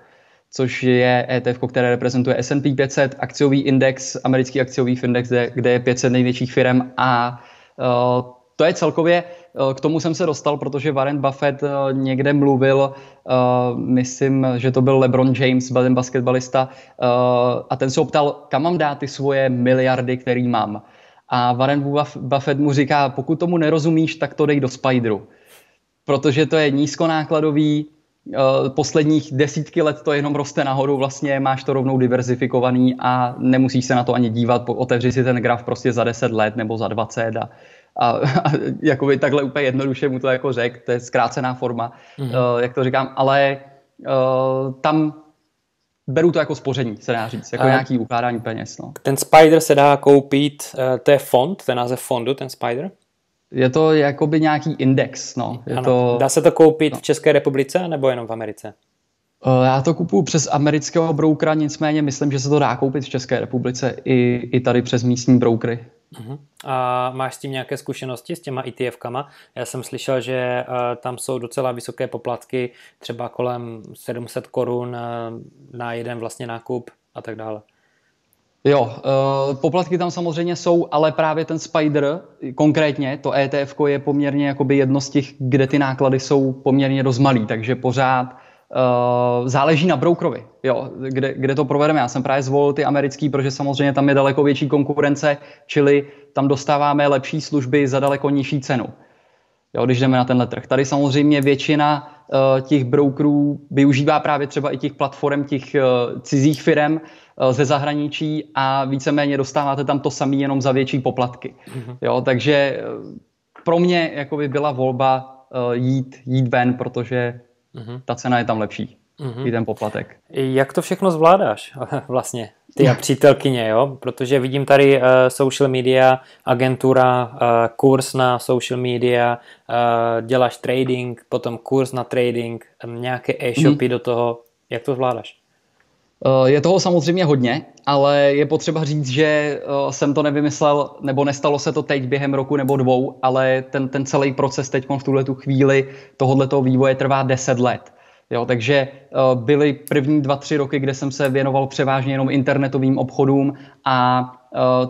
což je ETF, které reprezentuje S&P 500, akciový index, americký akciový index, kde, je 500 největších firm a uh, to je celkově, uh, k tomu jsem se dostal, protože Warren Buffett někde mluvil, myslím, že to byl LeBron James, basketbalista, uh, a ten se optal, kam mám dát ty svoje miliardy, který mám. A Warren Buffett mu říká, pokud tomu nerozumíš, tak to dej do Spideru. Protože to je nízkonákladový, eh, posledních desítky let to jenom roste nahoru, vlastně máš to rovnou diverzifikovaný a nemusíš se na to ani dívat, otevři si ten graf prostě za 10 let nebo za 20 a, a, a jakoby takhle úplně jednoduše mu to jako řek, to je zkrácená forma, mm-hmm. jak to říkám, ale uh, tam beru to jako spoření, se dá říct, jako a nějaký ukládání peněz. No. Ten Spider se dá koupit, uh, to je fond, je název fondu, ten Spider? Je to jakoby nějaký index, no. Je to... Dá se to koupit no. v České republice nebo jenom v Americe? Uh, já to kupuju přes amerického broukera, nicméně myslím, že se to dá koupit v České republice i, i tady přes místní broukry. Uh-huh. A máš s tím nějaké zkušenosti s těma ETF-kama? Já jsem slyšel, že uh, tam jsou docela vysoké poplatky, třeba kolem 700 korun uh, na jeden vlastně nákup a tak dále. Jo, uh, poplatky tam samozřejmě jsou, ale právě ten Spider, konkrétně to ETF je poměrně jakoby jedno z těch, kde ty náklady jsou poměrně dost malý, takže pořád Uh, záleží na brokerovi, jo, kde, kde to provedeme. Já jsem právě zvolil ty americký, protože samozřejmě tam je daleko větší konkurence, čili tam dostáváme lepší služby za daleko nižší cenu, jo, když jdeme na tenhle trh. Tady samozřejmě většina uh, těch brokerů využívá právě třeba i těch platform těch uh, cizích firm uh, ze zahraničí a víceméně dostáváte tam to samé jenom za větší poplatky. Mm-hmm. Jo, takže uh, pro mě jako by byla volba uh, jít, jít ven, protože mm-hmm. ta cena je tam lepší. Mm-hmm. I ten poplatek. Jak to všechno zvládáš <laughs> vlastně? Ty a přítelkyně, jo? Protože vidím tady uh, social media, agentura, uh, kurz na social media, uh, děláš trading, potom kurz na trading, nějaké e-shopy mm. do toho. Jak to zvládáš? Je toho samozřejmě hodně, ale je potřeba říct, že jsem to nevymyslel, nebo nestalo se to teď během roku nebo dvou, ale ten, ten celý proces teď v tuhle tu chvíli tohoto vývoje trvá 10 let. Jo, takže uh, byly první dva, tři roky, kde jsem se věnoval převážně jenom internetovým obchodům a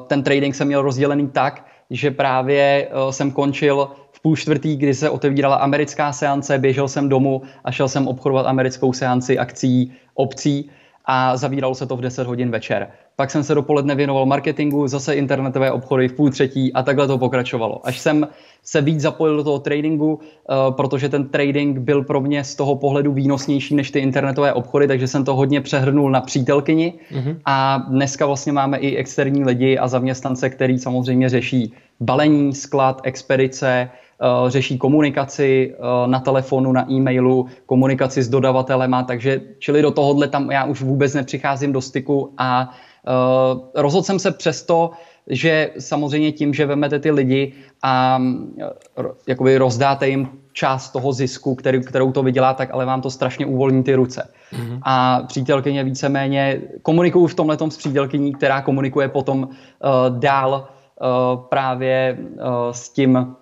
ten trading jsem měl rozdělený tak, že právě jsem končil v půl čtvrtý, kdy se otevírala americká seance, běžel jsem domů a šel jsem obchodovat americkou seanci akcí obcí a zavíralo se to v 10 hodin večer. Pak jsem se dopoledne věnoval marketingu, zase internetové obchody v půl třetí a takhle to pokračovalo. Až jsem se víc zapojil do toho tradingu, uh, protože ten trading byl pro mě z toho pohledu výnosnější než ty internetové obchody, takže jsem to hodně přehrnul na přítelkyni mm-hmm. a dneska vlastně máme i externí lidi a zaměstnance, který samozřejmě řeší balení, sklad, expedice, řeší komunikaci uh, na telefonu, na e-mailu, komunikaci s dodavatelema, takže čili do tohohle tam já už vůbec nepřicházím do styku a uh, rozhodl jsem se přesto, že samozřejmě tím, že vemete ty lidi a jakoby rozdáte jim část toho zisku, který, kterou to vydělá, tak ale vám to strašně uvolní ty ruce. Mm-hmm. A přítelkyně víceméně komunikuju v tomhle s přítelkyní, která komunikuje potom uh, dál uh, právě uh, s tím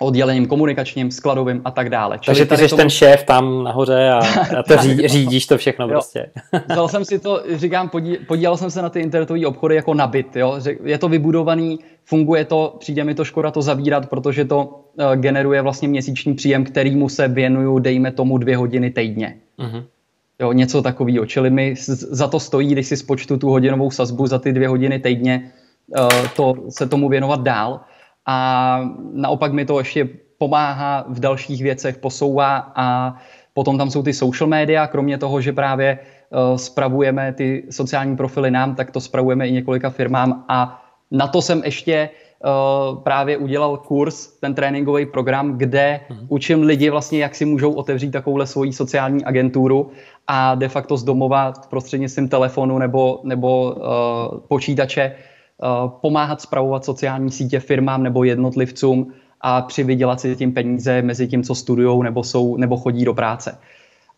oddělením komunikačním, skladovým a tak dále. Takže ty jsi tomu... ten šéf tam nahoře a, <laughs> a to ří, řídíš to všechno jo. prostě. <laughs> Vzal jsem si to, říkám, podí, podílel jsem se na ty internetové obchody jako na byt. Jo? Je to vybudovaný, funguje to, přijde mi to škoda to zavírat, protože to uh, generuje vlastně měsíční příjem, kterýmu se věnuju, dejme tomu, dvě hodiny týdně. Uh-huh. Jo, něco takového. Čili mi za to stojí, když si spočtu tu hodinovou sazbu za ty dvě hodiny týdně, uh, to se tomu věnovat dál a naopak mi to ještě pomáhá v dalších věcech, posouvá a potom tam jsou ty social media, kromě toho, že právě uh, spravujeme ty sociální profily nám, tak to spravujeme i několika firmám a na to jsem ještě uh, právě udělal kurz, ten tréninkový program, kde hmm. učím lidi vlastně, jak si můžou otevřít takovouhle svoji sociální agenturu a de facto z domova prostřednictvím telefonu nebo, nebo uh, počítače Eh, pomáhat spravovat sociální sítě firmám nebo jednotlivcům a přivydělat si tím peníze mezi tím, co studují nebo, jsou, nebo chodí do práce.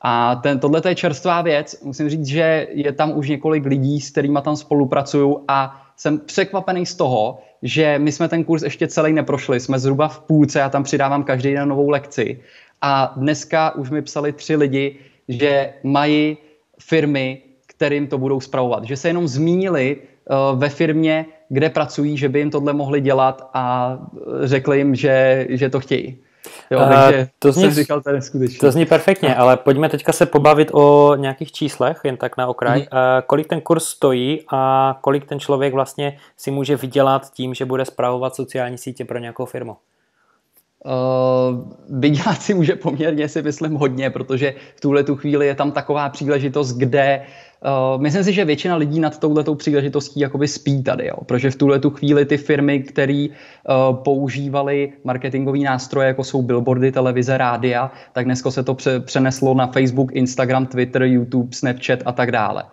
A ten, tohle je čerstvá věc. Musím říct, že je tam už několik lidí, s kterými tam spolupracuju a jsem překvapený z toho, že my jsme ten kurz ještě celý neprošli. Jsme zhruba v půlce, já tam přidávám každý den novou lekci. A dneska už mi psali tři lidi, že mají firmy, kterým to budou spravovat. Že se jenom zmínili Eh, ve firmě, kde pracují, že by jim tohle mohli dělat a řekli jim, že, že to chtějí. Jo, uh, takže to zní, jsem říkal skutečně. To zní perfektně, ale pojďme teďka se pobavit o nějakých číslech, jen tak na okraj. Hmm. Uh, kolik ten kurz stojí a kolik ten člověk vlastně si může vydělat tím, že bude zpravovat sociální sítě pro nějakou firmu? Uh, vydělat si může poměrně si myslím hodně, protože v tuhle tu chvíli je tam taková příležitost, kde Uh, myslím si, že většina lidí nad touhletou příležitostí jakoby spí tady, jo? protože v tuhle tu chvíli ty firmy, které uh, používaly marketingové nástroje, jako jsou billboardy, televize, rádia, tak dneska se to pře- přeneslo na Facebook, Instagram, Twitter, YouTube, Snapchat a tak dále.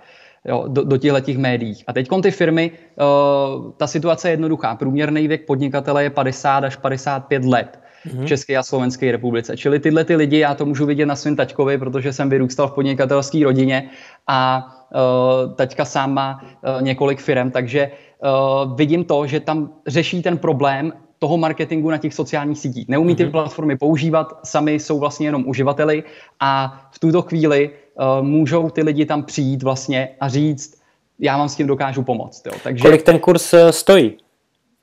Jo, do, do těchto těch médií. A teď ty firmy, uh, ta situace je jednoduchá. Průměrný věk podnikatele je 50 až 55 let v České a Slovenské republice. Čili tyhle ty lidi, já to můžu vidět na svém taťkovi, protože jsem vyrůstal v podnikatelské rodině a uh, taťka sám má uh, několik firm, takže uh, vidím to, že tam řeší ten problém toho marketingu na těch sociálních sítích. Neumí ty mm-hmm. platformy používat, sami jsou vlastně jenom uživateli a v tuto chvíli uh, můžou ty lidi tam přijít vlastně a říct, já vám s tím dokážu pomoct. Jo. Takže, Kolik ten kurz stojí?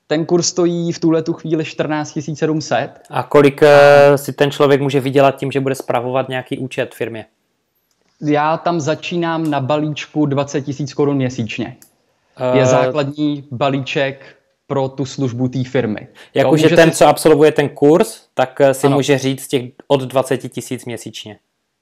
Ten kurz stojí v tuhle tu chvíli 14 700. A kolik uh, si ten člověk může vydělat tím, že bude spravovat nějaký účet firmě? Já tam začínám na balíčku 20 tisíc korun měsíčně. Uh, je eh, základní balíček pro tu službu té firmy. Jakože ten, si... co absolvuje ten kurz, tak eh, si ano. může říct těch od 20 tisíc měsíčně.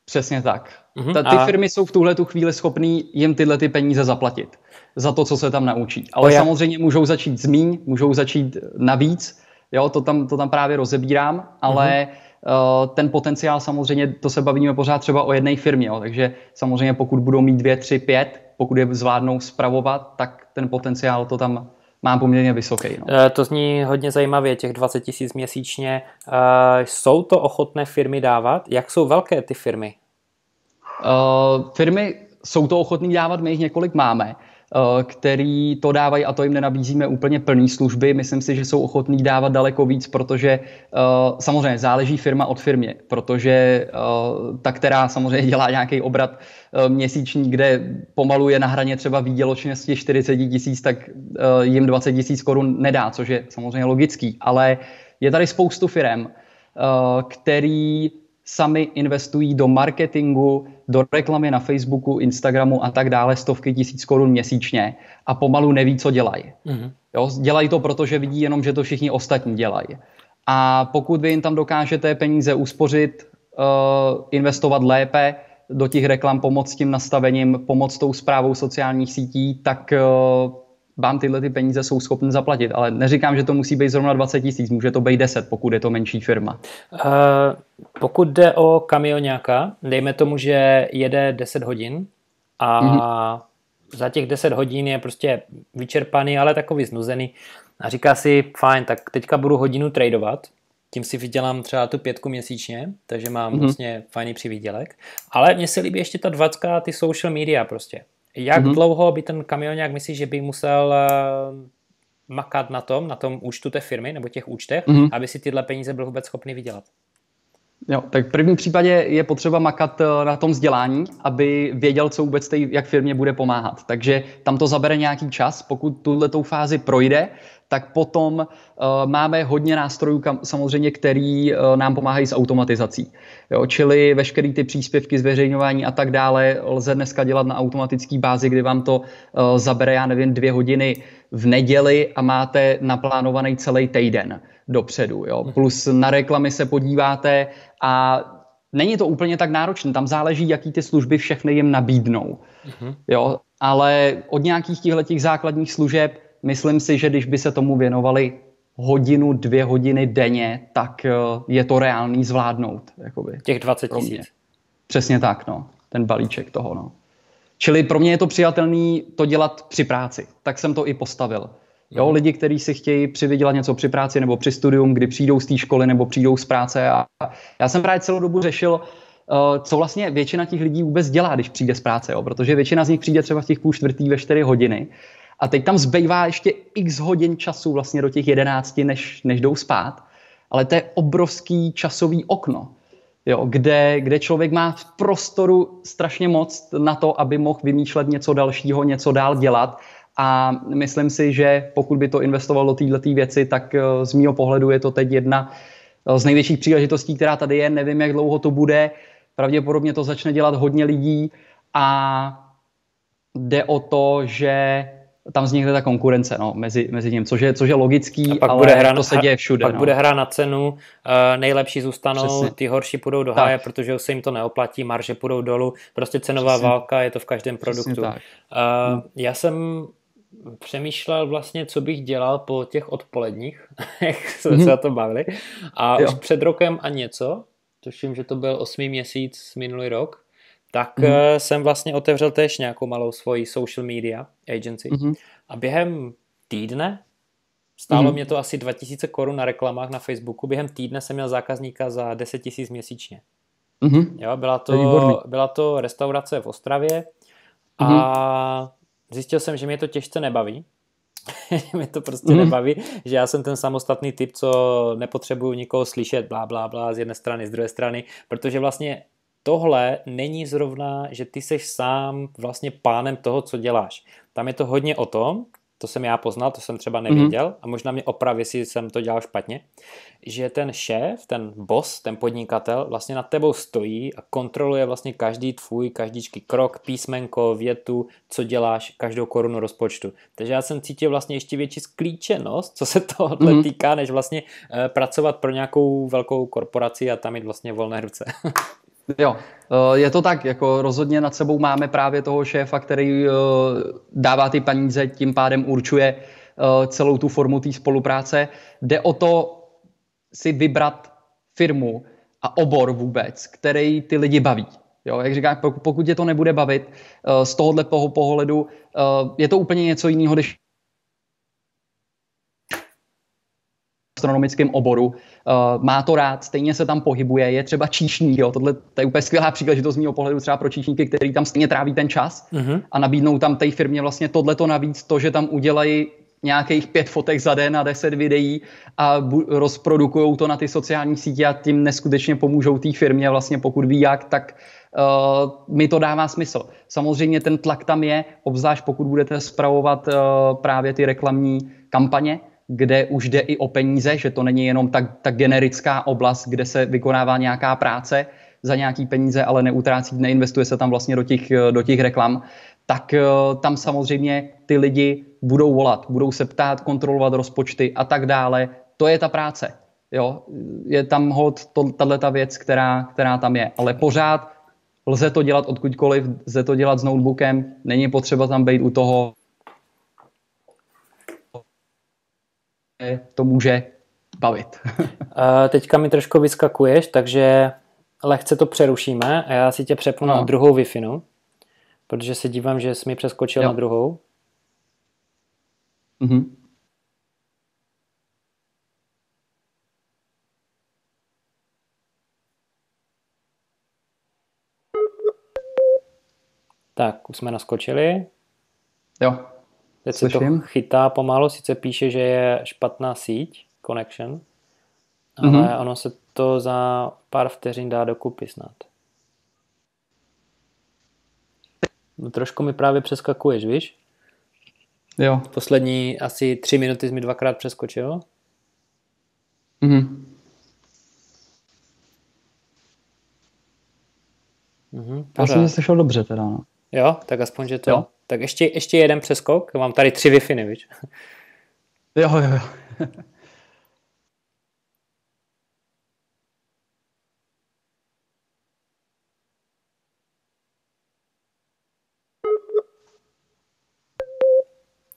Přesně tak. Uh-huh. Ta, ty a... firmy jsou v tuhle tu chvíli schopný jim tyhle ty peníze zaplatit za to, co se tam naučí. Ale o samozřejmě můžou začít z míň, můžou začít navíc, jo, to tam, to tam právě rozebírám, ale uh-huh. Uh, ten potenciál samozřejmě, to se bavíme pořád třeba o jedné firmě, jo, takže samozřejmě pokud budou mít dvě, tři, pět pokud je zvládnou spravovat, tak ten potenciál to tam má poměrně vysoký. No. Eh, to zní hodně zajímavě, těch 20 tisíc měsíčně. Eh, jsou to ochotné firmy dávat? Jak jsou velké ty firmy? Uh, firmy jsou to ochotní dávat, my jich několik máme. Eh, který to dávají a to jim nenabízíme úplně plný služby. Myslím si, že jsou ochotní dávat daleko víc, protože eh, samozřejmě záleží firma od firmě, protože eh, ta, která samozřejmě dělá nějaký obrat měsíční, kde pomalu je na hraně třeba výděločnosti 40 tisíc, tak jim 20 tisíc korun nedá, což je samozřejmě logický, ale je tady spoustu firm, který sami investují do marketingu, do reklamy na Facebooku, Instagramu a tak dále stovky tisíc korun měsíčně a pomalu neví, co dělají. Mm-hmm. Jo, dělají to, protože vidí jenom, že to všichni ostatní dělají. A pokud vy jim tam dokážete peníze uspořit, uh, investovat lépe, do těch reklam pomoct tím nastavením, pomoct tou zprávou sociálních sítí, tak uh, vám tyhle ty peníze jsou schopni zaplatit. Ale neříkám, že to musí být zrovna 20 tisíc, může to být 10, pokud je to menší firma. Uh, pokud jde o kamionáka, dejme tomu, že jede 10 hodin a mm-hmm. za těch 10 hodin je prostě vyčerpaný, ale takový znuzený a říká si, fajn, tak teďka budu hodinu tradovat, tím si vydělám třeba tu pětku měsíčně, takže mám mm-hmm. vlastně fajný přivýdělek. Ale mně se líbí ještě ta dvacka, ty social media prostě. Jak mm-hmm. dlouho by ten kamionák myslí, že by musel uh, makat na tom, na tom účtu té firmy nebo těch účtech, mm-hmm. aby si tyhle peníze byl vůbec schopný vydělat? Jo, tak v prvním případě je potřeba makat eh, na tom vzdělání, aby věděl, co vůbec tej, jak firmě bude pomáhat. Takže tam to zabere nějaký čas. Pokud tuhle fázi projde, tak potom uh, máme hodně nástrojů, kam, samozřejmě, který uh, nám pomáhají s automatizací. Jo, čili veškeré ty příspěvky, zveřejňování a tak dále lze dneska dělat na automatické bázi, kdy vám to uh, zabere, já nevím, dvě hodiny v neděli a máte naplánovaný celý týden dopředu. Jo. Mhm. Plus na reklamy se podíváte a není to úplně tak náročné. Tam záleží, jaký ty služby všechny jim nabídnou. Uh-huh. Jo, ale od nějakých těchto základních služeb myslím si, že když by se tomu věnovali hodinu, dvě hodiny denně, tak eh, je to reálný zvládnout. Jakoby, Těch 20 tisíc. Přesně tak, no. Ten balíček toho, no. Čili pro mě je to přijatelný to dělat při práci. Tak jsem to i postavil. Jo, lidi, kteří si chtějí přivydělat něco při práci nebo při studium, kdy přijdou z té školy nebo přijdou z práce. A já jsem právě celou dobu řešil, eh, co vlastně většina těch lidí vůbec dělá, když přijde z práce, jo? protože většina z nich přijde třeba v těch půl čtvrtý ve čtyři hodiny a teď tam zbývá ještě x hodin času vlastně do těch jedenácti, než, než jdou spát. Ale to je obrovský časový okno, jo, kde, kde člověk má v prostoru strašně moc na to, aby mohl vymýšlet něco dalšího, něco dál dělat. A myslím si, že pokud by to investoval do této věci, tak eh, z mého pohledu je to teď jedna eh, z největších příležitostí, která tady je. Nevím, jak dlouho to bude. Pravděpodobně to začne dělat hodně lidí a jde o to, že tam vznikne ta konkurence no, mezi, mezi tím, což je, což je logický, a pak ale bude hra, to se děje všude. Pak no. bude hra na cenu, uh, nejlepší zůstanou, Přesně. ty horší půjdou do háje, protože se jim to neoplatí, marže půjdou dolů, prostě cenová Přesně. válka, je to v každém produktu. Uh, no. Já jsem přemýšlel vlastně, co bych dělal po těch odpoledních, <laughs> jak jsme se o tom bavili. A jo. už před rokem a něco, tuším, že to byl osmý měsíc minulý rok, tak mm-hmm. jsem vlastně otevřel tež nějakou malou svoji social media agency mm-hmm. a během týdne Stálo mm-hmm. mě to asi 2000 korun na reklamách na Facebooku. Během týdne jsem měl zákazníka za 10 tisíc měsíčně. Mm-hmm. Jo, byla, to, byla to restaurace v Ostravě a mm-hmm. zjistil jsem, že mě to těžce nebaví. <laughs> mě to prostě mm-hmm. nebaví, že já jsem ten samostatný typ, co nepotřebuju nikoho slyšet, blá, blá, blá, z jedné strany, z druhé strany, protože vlastně tohle není zrovna, že ty seš sám vlastně pánem toho, co děláš. Tam je to hodně o tom, to jsem já poznal, to jsem třeba nevěděl mm-hmm. a možná mě opraví, jestli jsem to dělal špatně, že ten šéf, ten boss, ten podnikatel vlastně nad tebou stojí a kontroluje vlastně každý tvůj, každičký krok, písmenko, větu, co děláš, každou korunu rozpočtu. Takže já jsem cítil vlastně ještě větší sklíčenost, co se tohohle mm-hmm. týká, než vlastně uh, pracovat pro nějakou velkou korporaci a tam mít vlastně volné ruce. <laughs> Jo, eh, je to tak, jako rozhodně nad sebou máme právě toho šéfa, který eh, dává ty peníze, tím pádem určuje eh, celou tu formu té spolupráce. Jde o to si vybrat firmu a obor vůbec, který ty lidi baví. Jo, jak říkám, pokud tě to nebude bavit z tohohle toho pohledu, je to úplně něco jiného, když astronomickém oboru, uh, má to rád, stejně se tam pohybuje, je třeba číšník, jo, tohle to je úplně skvělá příležitost z mého pohledu třeba pro číšníky, který tam stejně tráví ten čas uh-huh. a nabídnou tam té firmě vlastně tohleto navíc, to, že tam udělají nějakých pět fotek za den a deset videí a bu- rozprodukují to na ty sociální sítě a tím neskutečně pomůžou té firmě vlastně pokud ví jak, tak uh, mi to dává smysl. Samozřejmě ten tlak tam je, obzvlášť pokud budete spravovat uh, právě ty reklamní kampaně, kde už jde i o peníze, že to není jenom tak, tak generická oblast, kde se vykonává nějaká práce za nějaký peníze, ale neutrácí, neinvestuje se tam vlastně do těch, do těch reklam, tak uh, tam samozřejmě ty lidi budou volat, budou se ptát, kontrolovat rozpočty a tak dále. To je ta práce. Jo? Je tam hod tahle ta věc, která, která tam je. Ale pořád lze to dělat odkudkoliv, lze to dělat s notebookem, není potřeba tam být u toho. To může bavit. <laughs> Teďka mi trošku vyskakuješ, takže lehce to přerušíme a já si tě přepnu no. na druhou wi protože se dívám, že jsi mi přeskočil jo. na druhou. Mm-hmm. Tak, už jsme naskočili. Jo. Teď se to chytá pomalu, sice píše, že je špatná síť, connection, ale mm-hmm. ono se to za pár vteřin dá dokupy snad. No trošku mi právě přeskakuješ, víš? Jo. Poslední asi tři minuty jsi mi dvakrát přeskočil. Mhm. Mhm, Já jsem slyšel dobře teda, no. Jo, tak aspoň, že to... Jo. Tak ještě, ještě jeden přeskok. Mám tady tři wi víš? Jo, jo, jo.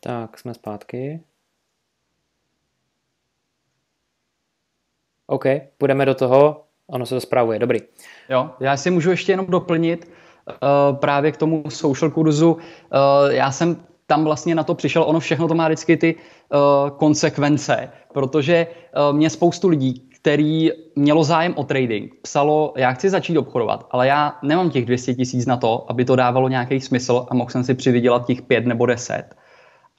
Tak, jsme zpátky. OK, půjdeme do toho. Ono se to zprávuje, dobrý. Jo, já si můžu ještě jenom doplnit právě k tomu social kurzu. Uh, já jsem tam vlastně na to přišel, ono všechno to má vždycky ty uh, konsekvence, protože mě spoustu lidí, který mělo zájem o trading, psalo, já chci začít obchodovat, ale já nemám těch 200 tisíc na to, aby to dávalo nějaký smysl a mohl jsem si přivydělat těch 5 nebo 10.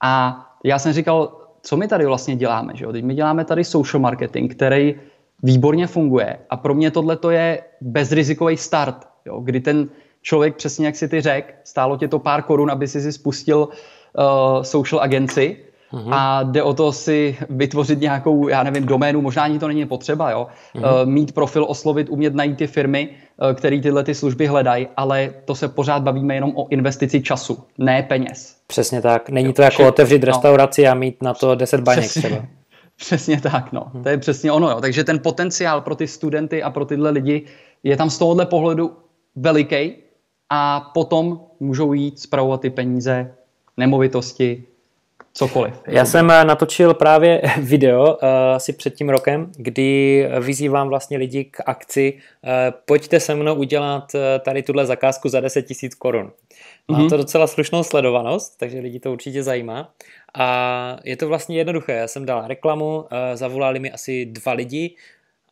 A já jsem říkal, co my tady vlastně děláme, že jo? Teď my děláme tady social marketing, který výborně funguje a pro mě tohle to je bezrizikový start, jo? kdy ten člověk, přesně jak si ty řek, stálo tě to pár korun, aby si si spustil uh, social agency Uhum. A jde o to si vytvořit nějakou, já nevím, doménu, možná ani to není potřeba, jo. Uh, mít profil, oslovit, umět najít ty firmy, uh, které tyhle ty služby hledají, ale to se pořád bavíme jenom o investici času, ne peněz. Přesně tak. Není to jako otevřít no. restauraci a mít na to 10 baněk přesně, třeba. <laughs> Přesně tak, no. Hmm. To je přesně ono, jo. Takže ten potenciál pro ty studenty a pro tyhle lidi je tam z tohohle pohledu veliký a potom můžou jít spravovat ty peníze, nemovitosti, cokoliv. Já jsem eh, natočil právě <laughs> video uh, asi před tím rokem, kdy vyzývám vlastně lidi k akci uh, pojďte se mnou udělat uh, tady tuhle zakázku za 10 tisíc korun. Má mm-hmm. to docela slušnou sledovanost, takže lidi to určitě zajímá. A je to vlastně jednoduché. Já jsem dal reklamu, uh, zavolali mi asi dva lidi,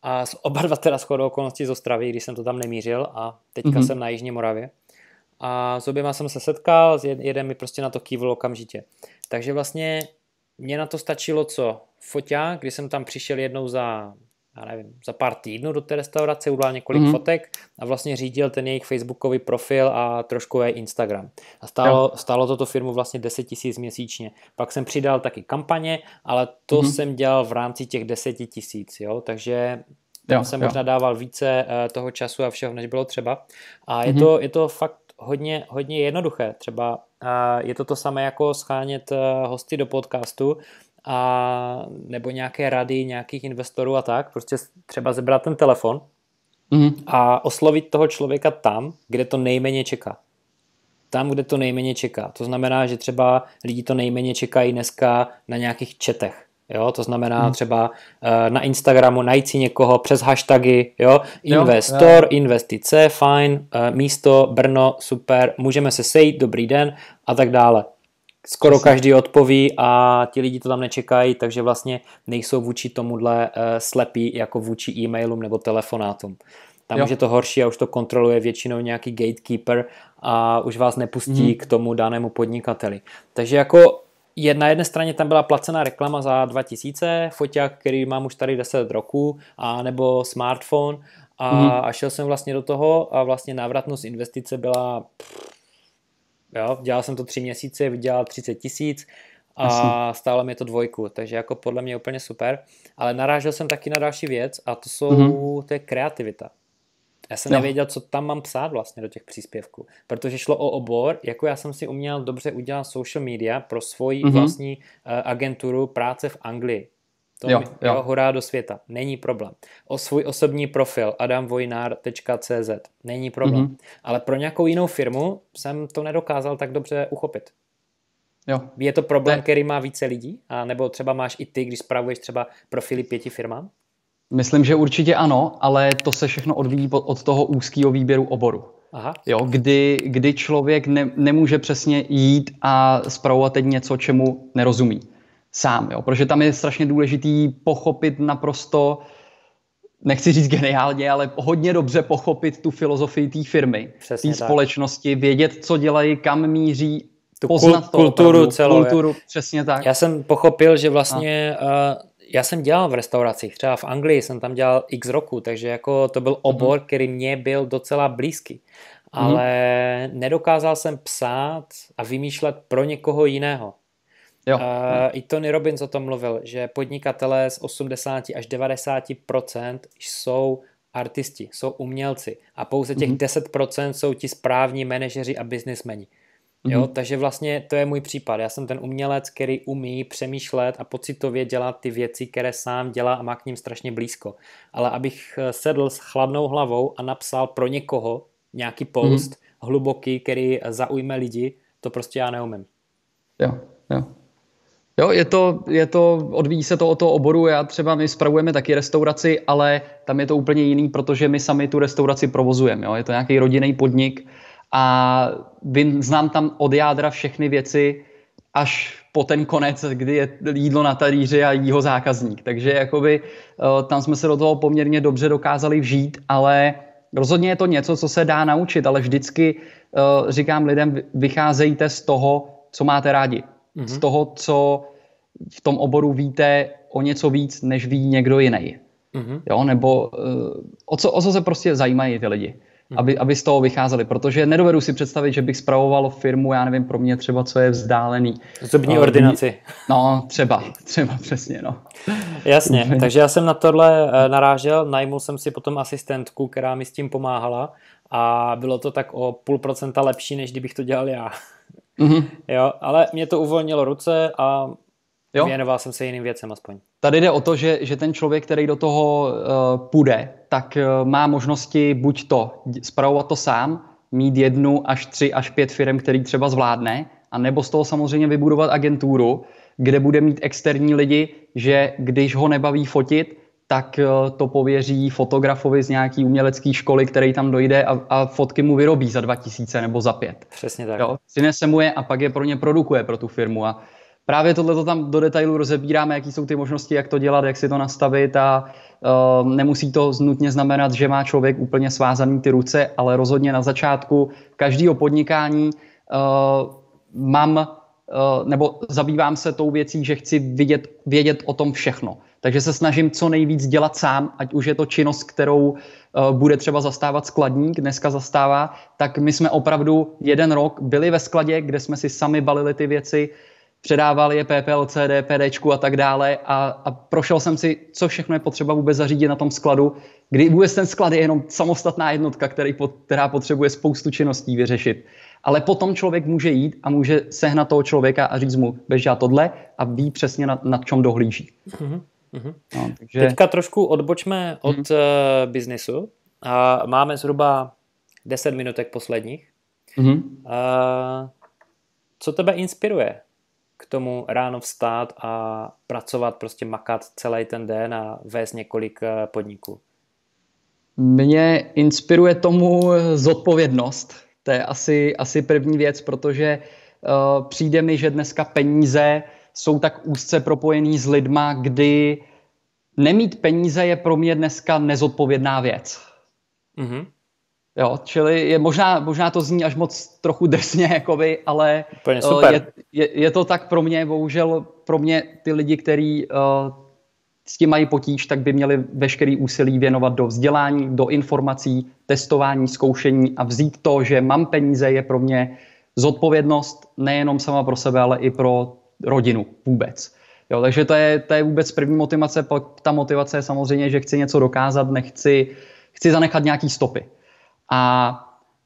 a oba dva teda shodou okolností z Ostravy, když jsem to tam nemířil a teďka mm-hmm. jsem na Jižní Moravě. A s oběma jsem se setkal, jeden mi prostě na to kývl okamžitě. Takže vlastně mě na to stačilo co? Foťák, kdy jsem tam přišel jednou za, já nevím, za pár týdnů do té restaurace, udělal několik mm-hmm. fotek a vlastně řídil ten jejich facebookový profil a trošku je Instagram. A stálo, stálo toto firmu vlastně 10 tisíc měsíčně. Pak jsem přidal taky kampaně, ale to mm-hmm. jsem dělal v rámci těch 10 tisíc, jo, takže tam jo, jsem jo. možná dával více uh, toho času a všeho, než bylo třeba. A je, mm-hmm. to, je to fakt hodně, hodně jednoduché. Třeba je to to samé jako schánět eh, hosty do podcastu a nebo nějaké rady nějakých investorů a tak. Prostě třeba zebrat ten telefon mm-hmm. a oslovit toho člověka tam, kde to nejméně čeká. Tam, kde to nejméně čeká. To znamená, že třeba lidi to nejméně čekají dneska na nějakých četech. Jo, to znamená hmm. třeba uh, na Instagramu najít si někoho přes hashtagy, jo, investor, jo, jo. investice, fajn, uh, místo, Brno, super, můžeme se sejít, dobrý den a tak dále. Skoro Jasně. každý odpoví a ti lidi to tam nečekají, takže vlastně nejsou vůči tomuhle uh, slepí jako vůči e-mailům nebo telefonátům. Tam jo. už je to horší a už to kontroluje většinou nějaký gatekeeper a už vás nepustí hmm. k tomu danému podnikateli. Takže jako je, na jedné straně tam byla placená reklama za 2000, foťák, který mám už tady 10 roků, a nebo smartphone a, mm. a šel jsem vlastně do toho a vlastně návratnost investice byla jo, dělal jsem to tři měsíce, vydělal 30 tisíc a stálo mi to dvojku, takže jako podle mě úplně super, ale narážel jsem taky na další věc a to jsou, mm. to je kreativita. Já jsem no. nevěděl, co tam mám psát vlastně do těch příspěvků, protože šlo o obor, jako já jsem si uměl dobře udělat social media pro svoji mm-hmm. vlastní uh, agenturu práce v Anglii. To jo, mi, jo. jo, hurá do světa, není problém. O svůj osobní profil adamvojnar.cz, není problém. Mm-hmm. Ale pro nějakou jinou firmu jsem to nedokázal tak dobře uchopit. Jo. Je to problém, který má více lidí? A nebo třeba máš i ty, když spravuješ třeba profily pěti firmám? Myslím, že určitě ano, ale to se všechno odvíjí od toho úzkého výběru oboru. Aha. Jo, kdy, kdy člověk ne, nemůže přesně jít a zpravovat teď něco, čemu nerozumí sám. Jo? Protože tam je strašně důležitý pochopit naprosto, nechci říct geniálně, ale hodně dobře pochopit tu filozofii té firmy, té společnosti, vědět, co dělají, kam míří, tu poznat kul- kulturu opravdu, celou. Kulturu, přesně tak. Já jsem pochopil, že vlastně... já jsem dělal v restauracích, třeba v Anglii jsem tam dělal x roku, takže jako to byl mhm. obor, mm-hmm. který mě byl docela blízký. Mhm. Ale mm-hmm. nedokázal jsem psát a vymýšlet pro někoho jiného. Jo. Uh, I Tony Robbins o tom mluvil, že podnikatelé z 80 až 90% jsou artisti, jsou umělci a pouze těch mm-hmm. 10% jsou ti správní manažeři a biznismeni. Jo, mm-hmm. takže vlastně to je můj případ. Já jsem ten umělec, který umí přemýšlet a pocitově dělat ty věci, které sám dělá a má k ním strašně blízko. Ale abych eh, sedl s chladnou hlavou a napsal pro někoho nějaký post mm-hmm. hluboký, který zaujme lidi, to prostě já neumím. Jo, jo. Jo, je to, je to, odvíjí se to od toho oboru. Já třeba, my spravujeme taky restauraci, ale tam je to úplně jiný, protože my sami tu restauraci provozujeme. Jo? Je to nějaký rodinný podnik a vím, znám tam od jádra všechny věci až po ten konec, kdy je jídlo na talíři a jí ho zákazník. Takže jakoby eh, tam jsme se do toho poměrně dobře dokázali vžít, ale rozhodně je to něco, co se dá naučit, ale vždycky uh, říkám lidem, vycházejte z toho, co máte rádi. Mm-hmm. Z toho, co v tom oboru víte o něco víc, než ví někdo jiný. Mm-hmm. Jo, nebo uh, o, co, o co se prostě zajímají ty lidi aby, aby z toho vycházeli, protože nedovedu si představit, že bych spravoval firmu, já nevím, pro mě třeba, co je vzdálený. Zubní uh, ordinaci. <laughs> No, třeba, třeba přesně, no. Jasně, <laughs> takže já jsem na tohle eh, narážel, najmul jsem si potom asistentku, která mi s tím pomáhala a bylo to tak o půl procenta lepší, než kdybych to dělal já. Mm-hmm. Jo, ale mě to uvolnilo ruce a jo? věnoval jsem se jiným věcem aspoň. Tady jde o to, že, že ten člověk, který do toho uh, půjde, tak uh, má možnosti buď to spravovat to sám, mít jednu až tři až pět firm, který třeba zvládne, a nebo z toho samozřejmě vybudovat agenturu, kde bude mít externí lidi, že když ho nebaví fotit, tak uh, to pověří fotografovi z nějaký umělecké školy, který tam dojde a, a fotky mu vyrobí za 2000 nebo za pět. Přesně tak. Jo? Přinese mu je a pak je pro ně produkuje pro tu firmu. A právě tohle to tam do detailu rozebíráme, jaký jsou ty možnosti, jak to dělat, jak si to nastavit a uh, nemusí to nutně znamenat, že má člověk úplně svázaný ty ruce, ale rozhodně na začátku každého podnikání uh, mám uh, nebo zabývám se tou věcí, že chci vidět, vědět o tom všechno. Takže se snažím co nejvíc dělat sám, ať už je to činnost, kterou bude třeba zastávat skladník, dneska zastává, tak my jsme opravdu jeden rok byli ve skladě, kde jsme si sami balili ty věci, předávali je PPLC, DPD a tak dále a, a prošel jsem si, co všechno je potřeba vůbec zařídit na tom skladu, kdy vůbec ten sklad je jenom samostatná jednotka, který, která potřebuje spoustu činností vyřešit. Ale potom člověk může jít a může sehnat toho člověka a říct mu, běž já tohle a ví přesně nad, nad čem dohlíží. Mm-hmm. No, takže... Teďka trošku odbočme od mm-hmm. uh, biznisu. A máme zhruba 10 minutek posledních. Mm-hmm. Uh, co tebe inspiruje? K tomu ráno vstát a pracovat, prostě makat celý ten den a vést několik eh, podniků? Mě inspiruje tomu zodpovědnost. To je asi, asi první věc, protože uh, přijde mi, že dneska peníze jsou tak úzce propojený s lidma, kdy nemít peníze je pro mě dneska nezodpovědná věc. Mm-hmm. Jo, čili je možná, možná to zní až moc trochu drsně, <laughs> jakoby, ale eh, super. Je, je, je to tak pro mě, bohužel pro mě ty lidi, kteří uh, s tím mají potíž, tak by měli veškerý úsilí věnovat do vzdělání, do informací, testování, zkoušení a vzít to, že mám peníze, je pro mě zodpovědnost nejenom sama pro sebe, ale i pro rodinu vůbec. Jo, takže to je, to je vůbec první motivace. Ta motivace je samozřejmě, že chci něco dokázat, nechci, chci zanechat nějaký stopy. A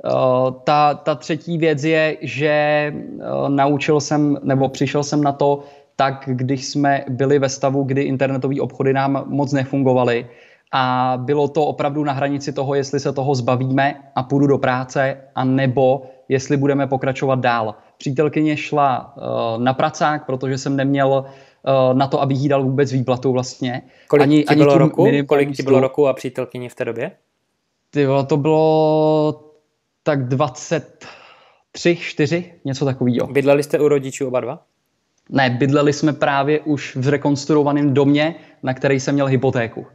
uh, ta, ta třetí věc je, že uh, naučil jsem, nebo přišel jsem na to, tak když jsme byli ve stavu, kdy internetové obchody nám moc nefungovaly a bylo to opravdu na hranici toho, jestli se toho zbavíme a půjdu do práce, a nebo jestli budeme pokračovat dál. Přítelkyně šla uh, na pracák, protože jsem neměl uh, na to, aby jí dal vůbec výplatu vlastně. Kolik ani, ti bylo roku? Kolik ti bylo roku a přítelkyně v té době? Ty, to bylo tak 23, 4, něco takového. Bydleli jste u rodičů oba dva? Ne, bydleli jsme právě už v rekonstruovaném domě, na který jsem měl hypotéku.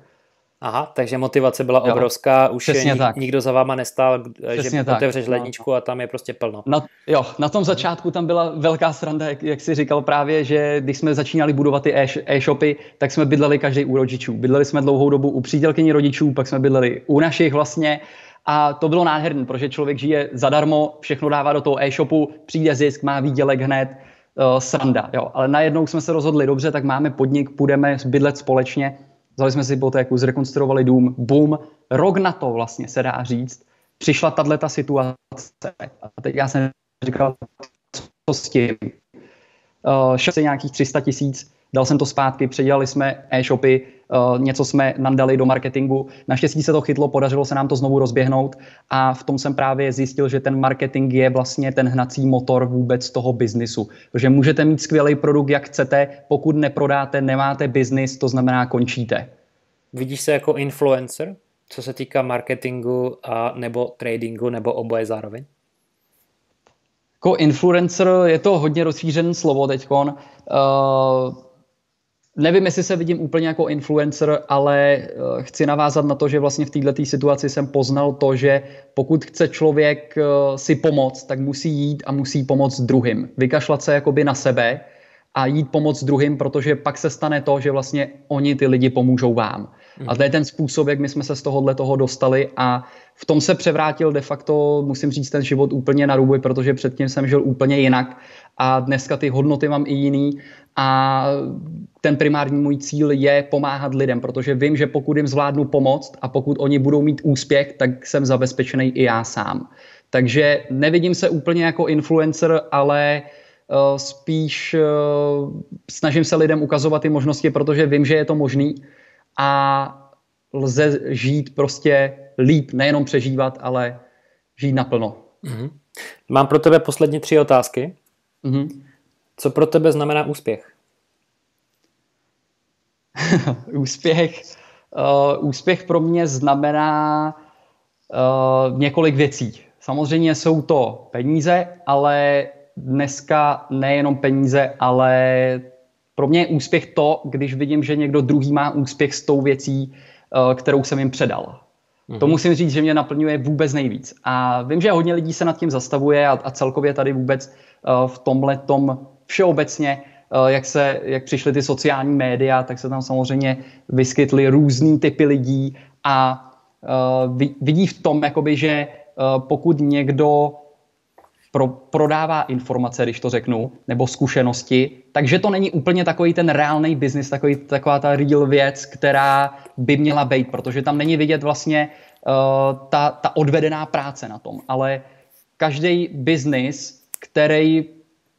Aha, takže motivace byla jo, obrovská, už je, tak. nikdo za váma nestál, přesně že tak. otevřeš no. ledničku a tam je prostě plno. Na, jo, na tom začátku tam byla velká sranda, jak, jak jsi říkal právě, že když jsme začínali budovat ty e-shopy, tak jsme bydleli každý u rodičů. Bydleli jsme dlouhou dobu u přítelkyní rodičů, pak jsme bydleli u našich vlastně a to bylo nádherné, protože člověk žije zadarmo, všechno dává do toho e-shopu, přijde zisk, má výdělek hned, uh, sranda. Jo. Ale najednou jsme se rozhodli, dobře, tak máme podnik, půjdeme bydlet společně, vzali jsme si hypotéku, zrekonstruovali dům, boom, rok na to vlastně se dá říct, přišla tato situace a teď já jsem říkal, co s tím. Uh, šel se nějakých 300 tisíc, dal jsem to zpátky, předělali jsme e-shopy, uh, něco jsme nandali do marketingu. Naštěstí se to chytlo, podařilo se nám to znovu rozběhnout a v tom jsem právě zjistil, že ten marketing je vlastně ten hnací motor vůbec toho biznisu. Že můžete mít skvělý produkt, jak chcete, pokud neprodáte, nemáte biznis, to znamená končíte. Vidíš se jako influencer, co se týká marketingu a nebo tradingu, nebo oboje zároveň? Jako influencer je to hodně rozšířené slovo teďkon. Uh, nevím, jestli se vidím úplně jako influencer, ale uh, chci navázat na to, že vlastně v této situaci jsem poznal to, že pokud chce člověk uh, si pomoct, tak musí jít a musí pomoct druhým. Vykašlat se jakoby na sebe a jít pomoct druhým, protože pak se stane to, že vlastně oni ty lidi pomůžou vám. A to je ten způsob, jak my jsme se z tohohle toho dostali a v tom se převrátil de facto, musím říct, ten život úplně na růboj, protože předtím jsem žil úplně jinak a dneska ty hodnoty mám i jiný a ten primární můj cíl je pomáhat lidem, protože vím, že pokud jim zvládnu pomoct a pokud oni budou mít úspěch, tak jsem zabezpečený i já sám. Takže nevidím se úplně jako influencer, ale uh, spíš uh, snažím se lidem ukazovat ty možnosti, protože vím, že je to možný a lze žít prostě líp, nejenom přežívat, ale žít naplno. Mm-hmm. Mám pro tebe poslední tři otázky. Mm-hmm. Co pro tebe znamená úspěch? <laughs> úspěch, uh, úspěch pro mě znamená uh, několik věcí. Samozřejmě jsou to peníze, ale dneska nejenom peníze, ale pro mě je úspěch to, když vidím, že někdo druhý má úspěch s tou věcí, eh, kterou jsem jim předal. Mm-hmm. To musím říct, že mě naplňuje vůbec nejvíc. A vím, že hodně lidí se nad tím zastavuje a, a celkově tady vůbec uh, v tomhle tom všeobecně, uh, jak, se, jak přišly ty sociální média, tak se tam samozřejmě vyskytly různý typy lidí a uh, vidí v tom, jakoby, že pokud někdo pro, prodává informace, když to řeknu, nebo zkušenosti, takže to není úplně takový ten reálný biznis, taková ta real věc, která by měla být, protože tam není vidět vlastně uh, ta, ta odvedená práce na tom, ale každý biznis, který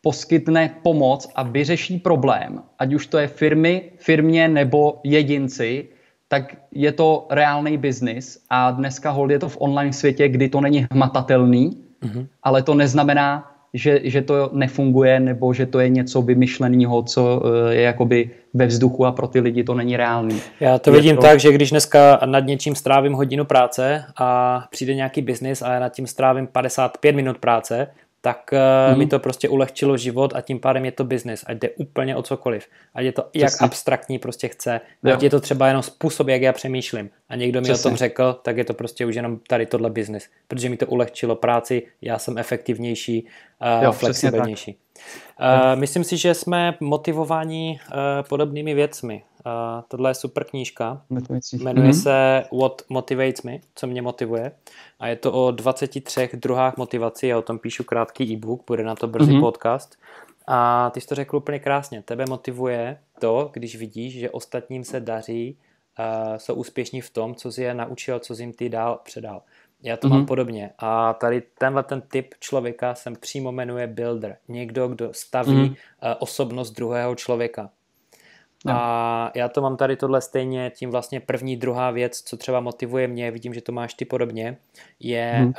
poskytne pomoc a vyřeší problém, ať už to je firmy, firmě nebo jedinci, tak je to reálný biznis. A dneska hold je to v online světě, kdy to není hmatatelný, mm-hmm. ale to neznamená, že, že to nefunguje nebo že to je něco vymyšleného, co eh, je jakoby ve vzduchu a pro ty lidi to není reálný. Já to vidím to... tak, že když dneska nad něčím strávím hodinu práce a přijde nějaký biznis a já nad tím strávím 55 minut práce, tak mm. mi to prostě ulehčilo život a tím pádem je to biznis. Ať jde úplně o cokoliv. Ať je to Přesně. jak abstraktní prostě chce. Jo. Ať je to třeba jenom způsob, jak já přemýšlím. A někdo mi Přesně. o tom řekl, tak je to prostě už jenom tady tohle biznis. Protože mi to ulehčilo práci, já jsem efektivnější, uh, flexibilnější. Uh, myslím si, že jsme motivováni uh, podobnými věcmi. Uh, tohle je super knížka. Jmenuje mm-hmm. se What Motivates Me, co mě motivuje. A je to o 23 druhách motivací. Já o tom píšu krátký e-book, bude na to brzy mm-hmm. podcast. A ty jsi to řekl úplně krásně. Tebe motivuje to, když vidíš, že ostatním se daří, uh, jsou úspěšní v tom, co jsi je naučil, co jsi jim ty dál předal. Já to mm-hmm. mám mhm. podobně. A tady tenhle ten typ člověka jsem přímo jmenuje builder. Někdo, kdo staví mm-hmm. osobnost druhého člověka. No. A já to mám tady tohle stejně, tím vlastně první, druhá věc, co třeba motivuje mě, vidím, že to máš ty podobně, je hmm. uh,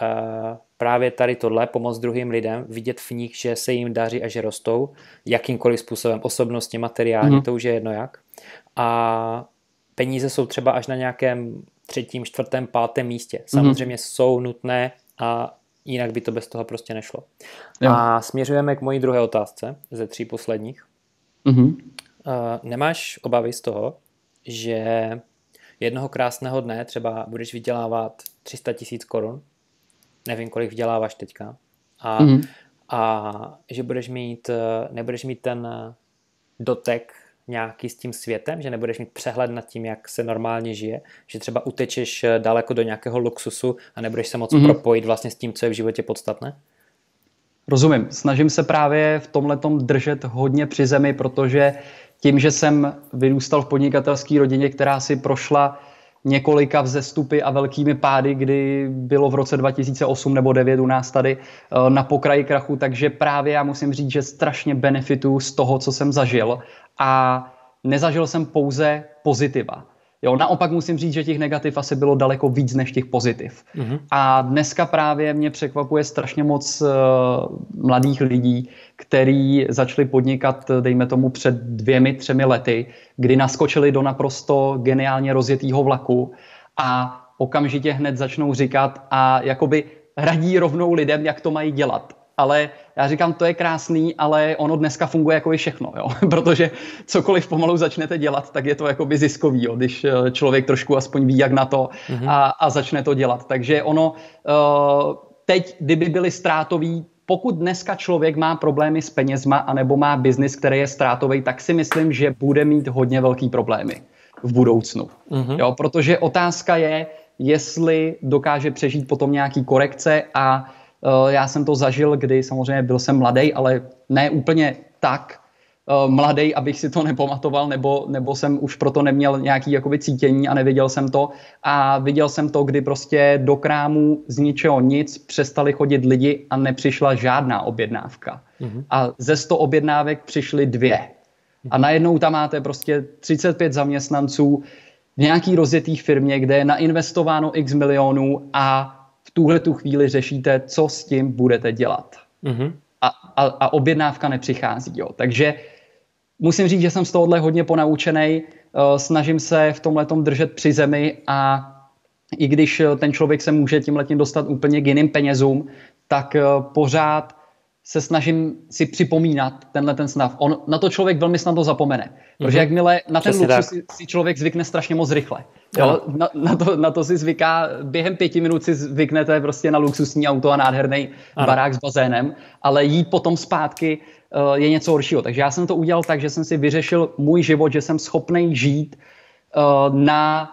právě tady tohle, pomoc druhým lidem, vidět v nich, že se jim daří a že rostou, jakýmkoliv způsobem, osobnostně, materiálně, hmm. to už je jedno jak. A peníze jsou třeba až na nějakém třetím, čtvrtém, pátém místě. Samozřejmě hmm. jsou nutné a jinak by to bez toho prostě nešlo. Jo. A směřujeme k mojí druhé otázce ze tří posledních. Mm-hmm. Uh, nemáš obavy z toho, že jednoho krásného dne třeba budeš vydělávat 300 tisíc korun, nevím, kolik vyděláváš teďka, a, mm-hmm. a že budeš mít, eh, nebudeš mít ten dotek nějaký s tím světem, že nebudeš mít přehled nad tím, jak se normálně žije, že třeba utečeš eh, daleko do nějakého luxusu a nebudeš se moc mm-hmm. propojit vlastně s tím, co je v životě podstatné? Rozumím. Snažím se právě v tomhle držet hodně při zemi, protože tím, že jsem vyrůstal v podnikatelské rodině, která si prošla několika vzestupy a velkými pády, kdy bylo v roce 2008 nebo 2009 u nás tady eh, na pokraji krachu, takže právě já musím říct, že strašně benefitu z toho, co jsem zažil a nezažil jsem pouze pozitiva. Jo, naopak musím říct, že těch negativ asi bylo daleko víc než těch pozitiv. Mm-hmm. A dneska právě mě překvapuje strašně moc uh, mladých lidí, kteří začali podnikat, dejme tomu, před dvěmi, třemi lety, kdy naskočili do naprosto geniálně rozjetého vlaku a okamžitě hned začnou říkat a jakoby radí rovnou lidem, jak to mají dělat ale já říkám, to je krásný, ale ono dneska funguje jako i všechno, jo? <laughs> protože cokoliv pomalu začnete dělat, tak je to jako by ziskový, jo? když eh, člověk trošku aspoň ví, jak na to mm-hmm. a, a začne to dělat. Takže ono uh, teď, kdyby byly ztrátový, pokud dneska člověk má problémy s penězma anebo má biznis, který je ztrátový, tak si myslím, že bude mít hodně velký problémy v budoucnu. Mm-hmm. Jo, protože otázka je, jestli dokáže přežít potom nějaký korekce a Eh, já jsem to zažil, kdy samozřejmě byl jsem mladý, ale ne úplně tak uh, mladý, abych si to <laughs> nepamatoval, nebo, nebo jsem už proto neměl nějaký jakoby cítění a neviděl jsem to. A viděl jsem to, kdy prostě do krámu z ničeho nic přestali chodit lidi a nepřišla žádná objednávka. Mm-hmm. A ze 100 objednávek přišly dvě. A najednou tam máte prostě 35 zaměstnanců v nějaký rozjetý firmě, kde je nainvestováno x milionů a v tuhle tu chvíli řešíte, co s tím budete dělat. Mm-hmm. A, a, a objednávka nepřichází. Jo. Takže musím říct, že jsem z tohohle hodně ponaučený. Uh, snažím se v tomhle držet při zemi a i když eh, ten člověk se může tím letím dostat úplně k jiným penězům, tak uh, pořád se snažím si připomínat tenhle ten snav. On na to člověk velmi snadno zapomene. Protože mm-hmm. jakmile na ten luxus si, si člověk zvykne strašně moc rychle. Jo? Na, na, to, na to si zvyká, během pěti minut si zvyknete prostě na luxusní auto a nádherný barák s bazénem, ale jít potom zpátky uh, je něco horšího. Takže já jsem to udělal tak, že jsem si vyřešil můj život, že jsem schopný žít uh, na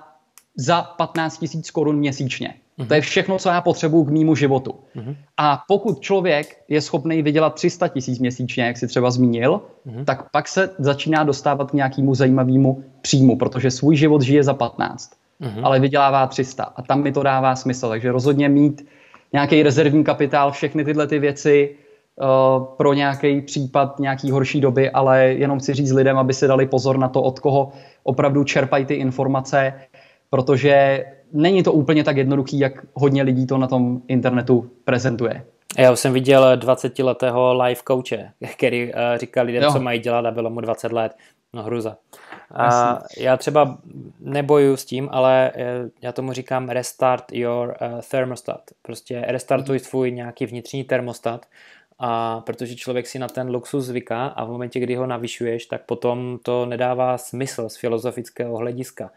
za 15 tisíc korun měsíčně. Mm-hmm. To je všechno, co já potřebuju k mýmu životu. Mm-hmm. A pokud člověk je schopný vydělat 300 tisíc měsíčně, jak si třeba zmínil, mm-hmm. tak pak se začíná dostávat k nějakému zajímavému příjmu, protože svůj život žije za 15, mm-hmm. ale vydělává 300 a tam mi to dává smysl. Takže rozhodně mít nějaký rezervní kapitál, všechny tyhle ty věci uh, pro nějaký případ nějaký horší doby, ale jenom chci říct lidem, aby si dali pozor na to, od koho opravdu čerpají ty informace, protože není to úplně tak jednoduchý, jak hodně lidí to na tom internetu prezentuje. Já už jsem viděl 20-letého live coache, který uh, říkal lidem, jo. co mají dělat a bylo mu 20 let. No hruza. A já třeba neboju s tím, ale eh, já tomu říkám restart your uh, thermostat. Prostě restartuj mm. svůj nějaký vnitřní termostat, a protože člověk si na ten luxus zvyká a v momentě, kdy ho navyšuješ, tak potom to nedává smysl z filozofického hlediska.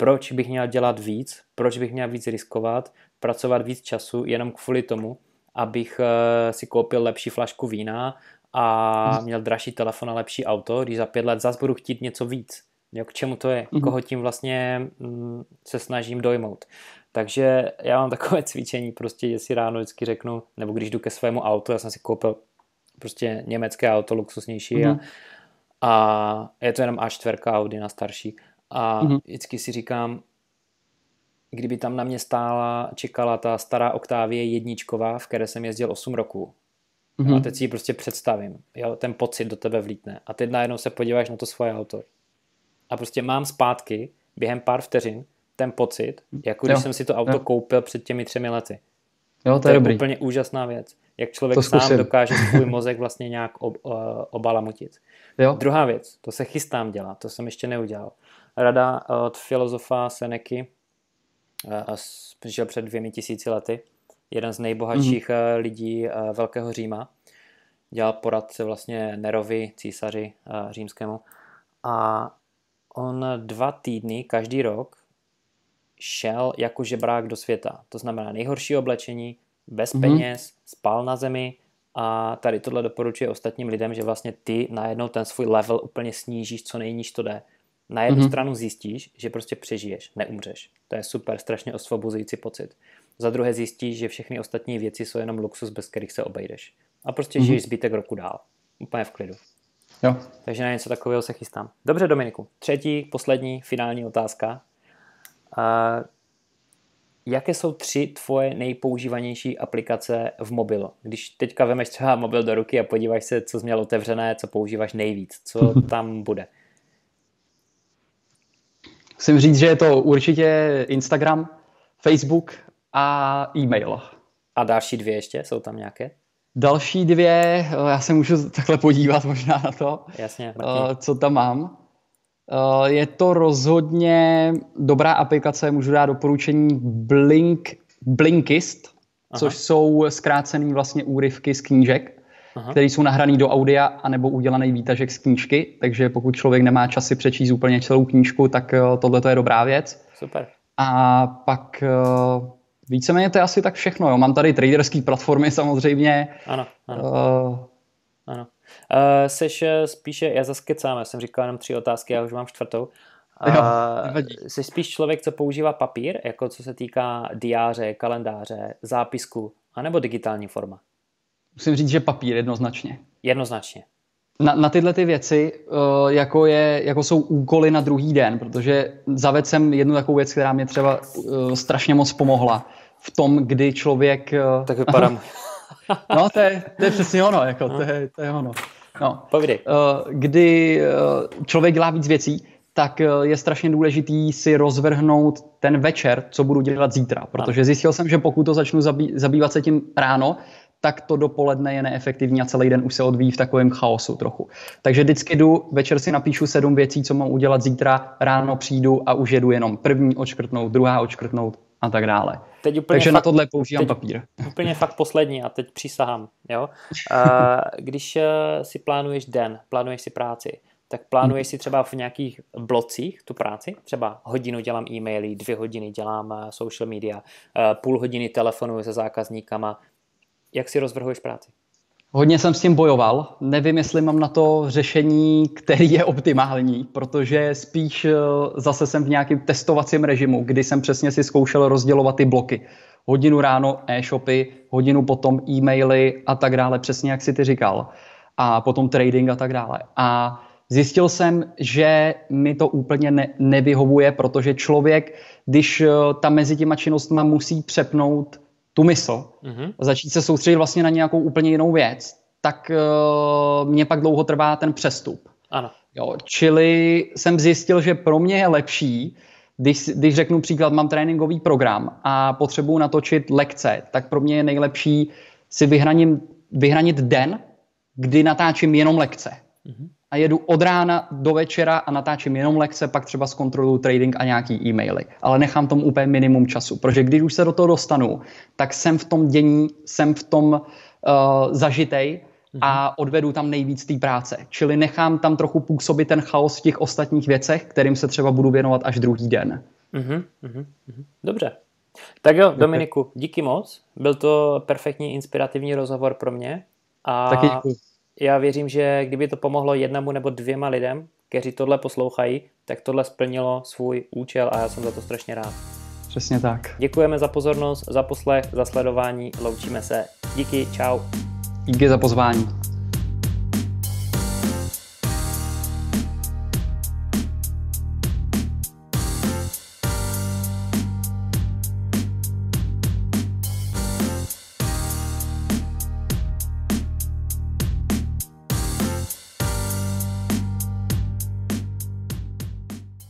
Proč bych měl dělat víc? Proč bych měl víc riskovat? Pracovat víc času jenom kvůli tomu, abych uh, si koupil lepší flašku vína a mhm. měl dražší telefon a lepší auto, když za pět let zase budu chtít něco víc. Jo, k čemu to je? Mm-hmm. Koho tím vlastně mm, se snažím dojmout. Takže já mám takové <laughs> cvičení, prostě, že si ráno vždycky řeknu, nebo když jdu ke svému autu, já jsem si koupil prostě německé auto, luxusnější mm-hmm. a, mhm. a je to jenom A4 Audi na starší a mm-hmm. vždycky si říkám, kdyby tam na mě stála, čekala ta stará Octavie jedničková, v které jsem jezdil 8 roků, Mm-hmm. A teď si ji prostě představím. Jo, ten pocit do tebe vlítne. A teď najednou se podíváš na to svoje auto. A prostě mám zpátky během pár vteřin ten pocit, jako když jo. jsem si to auto jo. koupil před těmi třemi lety. Jo, to, to je, je úplně úžasná věc. Jak člověk sám dokáže svůj mozek vlastně nějak ob, obalamutit. Jo. Druhá věc, to se chystám dělat, to jsem ještě neudělal. Rada od filozofa Seneky, žil před dvěmi tisíci lety, jeden z nejbohatších mm-hmm. lidí eh, Velkého Říma. Dělal poradce vlastně Nerovi, císaři eh, římskému. A on dva týdny každý rok šel jako žebrák do světa. To znamená nejhorší oblečení, bez mm-hmm. peněz, spal na zemi a tady tohle doporučuje ostatním lidem, že vlastně ty najednou ten svůj level úplně snížíš, co nejníž to jde. Na jednu mm-hmm. stranu zjistíš, že prostě přežiješ, neumřeš. To je super, strašně osvobozující pocit. Za druhé zjistíš, že všechny ostatní věci jsou jenom luxus, bez kterých se obejdeš. A prostě mm-hmm. žiješ zbytek roku dál. Úplně v klidu. Jo. Takže na něco takového se chystám. Dobře, Dominiku. Třetí, poslední, finální otázka. Uh, jaké jsou tři tvoje nejpoužívanější aplikace v mobilu? Když teďka vemeš třeba mobil do ruky a podíváš se, co jsi měl otevřené, co používáš nejvíc, co <laughs> tam bude? Musím říct, že je to určitě Instagram, Facebook a e-mail. A další dvě ještě? Jsou tam nějaké? Další dvě, já se můžu <laughs> takhle podívat možná na to, Jasně, uh, co tam mám. Uh, je to rozhodně dobrá aplikace, můžu dát doporučení Blink, Blinkist, Aha. což jsou zkrácené vlastně úryvky z knížek, Aha. které jsou nahrané do audia anebo udělaný výtažek z knížky, takže pokud člověk nemá časy přečíst úplně celou knížku, tak uh, tohle je dobrá věc. Super. A pak uh, víceméně to je asi tak všechno. Jo. Mám tady traderské platformy samozřejmě. Ano, ano. Uh, ano. Uh, seš eh, spíše, já zase kecám, já jsem říkal jenom tři otázky, já už mám čtvrtou. Uh, jo, jsi spíš člověk, co používá papír, jako co se týká diáře, kalendáře, zápisku, anebo digitální forma? Musím říct, že papír jednoznačně. Jednoznačně. Na, na tyhle ty věci, uh, jako, je, jako jsou úkoly na druhý den, protože zavedl jsem jednu takovou věc, která mě třeba uh, strašně moc pomohla v tom, kdy člověk... Uh, tak vypadám. <laughs> no, to je, to je přesně ono, jako, no. to, je, to je ono. No. Povídej. Kdy člověk dělá víc věcí, tak je strašně důležitý si rozvrhnout ten večer, co budu dělat zítra. Protože zjistil jsem, že pokud to začnu zabý, zabývat se tím ráno, tak to dopoledne je neefektivní a celý den už se odvíjí v takovém chaosu trochu. Takže vždycky jdu, večer si napíšu sedm věcí, co mám udělat zítra, ráno přijdu a už jedu jenom první očkrtnout, druhá očkrtnout a tak dále. Teď úplně Takže fakt, na tohle používám teď papír. <laughs> Úplně fakt poslední a teď přísahám. Jo? Když uh, si plánuješ den, plánuješ si práci, tak plánuješ si třeba v nějakých blocích tu práci, třeba hodinu dělám e-maily, dvě hodiny dělám uh, social media, uh, půl hodiny telefonuji se zákazníkama, jak si rozvrhuješ práci? Hodně jsem s tím bojoval. Nevím, jestli mám na to řešení, který je optimální, protože spíš eh, zase jsem v nějakém testovacím režimu, kdy jsem přesně si zkoušel rozdělovat ty bloky. Hodinu ráno e-shopy, hodinu potom e-maily a tak dále, přesně jak si ty říkal. A potom trading a tak dále. A zjistil jsem, že mi to úplně ne- nevyhovuje, protože člověk, když eh, tam mezi těma činnostmi musí přepnout tu mysl mm-hmm. a začít se soustředit vlastně na nějakou úplně jinou věc, tak uh, mě pak dlouho trvá ten přestup. Ano. Jo, čili jsem zjistil, že pro mě je lepší, když, když řeknu příklad, mám tréninkový program a potřebuji natočit lekce, tak pro mě je nejlepší si vyhraním, vyhranit den, kdy natáčím jenom lekce. Mm-hmm. A jedu od rána do večera a natáčím jenom lekce, pak třeba zkontroluju trading a nějaký e-maily. Ale nechám tomu úplně minimum času, protože když už se do toho dostanu, tak jsem v tom dění, jsem v tom uh, zažitej a mhm. odvedu tam nejvíc té práce. Čili nechám tam trochu působit ten chaos v těch ostatních věcech, kterým se třeba budu věnovat až druhý den. Uh-huh, uh-huh. Dobře. Tak jo, Dominiku, díky moc. Byl to perfektní, inspirativní rozhovor pro mě. A Taky děkuji. Já věřím, že kdyby to pomohlo jednomu nebo dvěma lidem, kteří tohle poslouchají, tak tohle splnilo svůj účel a já jsem za to strašně rád. Přesně tak. Děkujeme za pozornost, za poslech, za sledování. Loučíme se. Díky, čau. Díky za pozvání.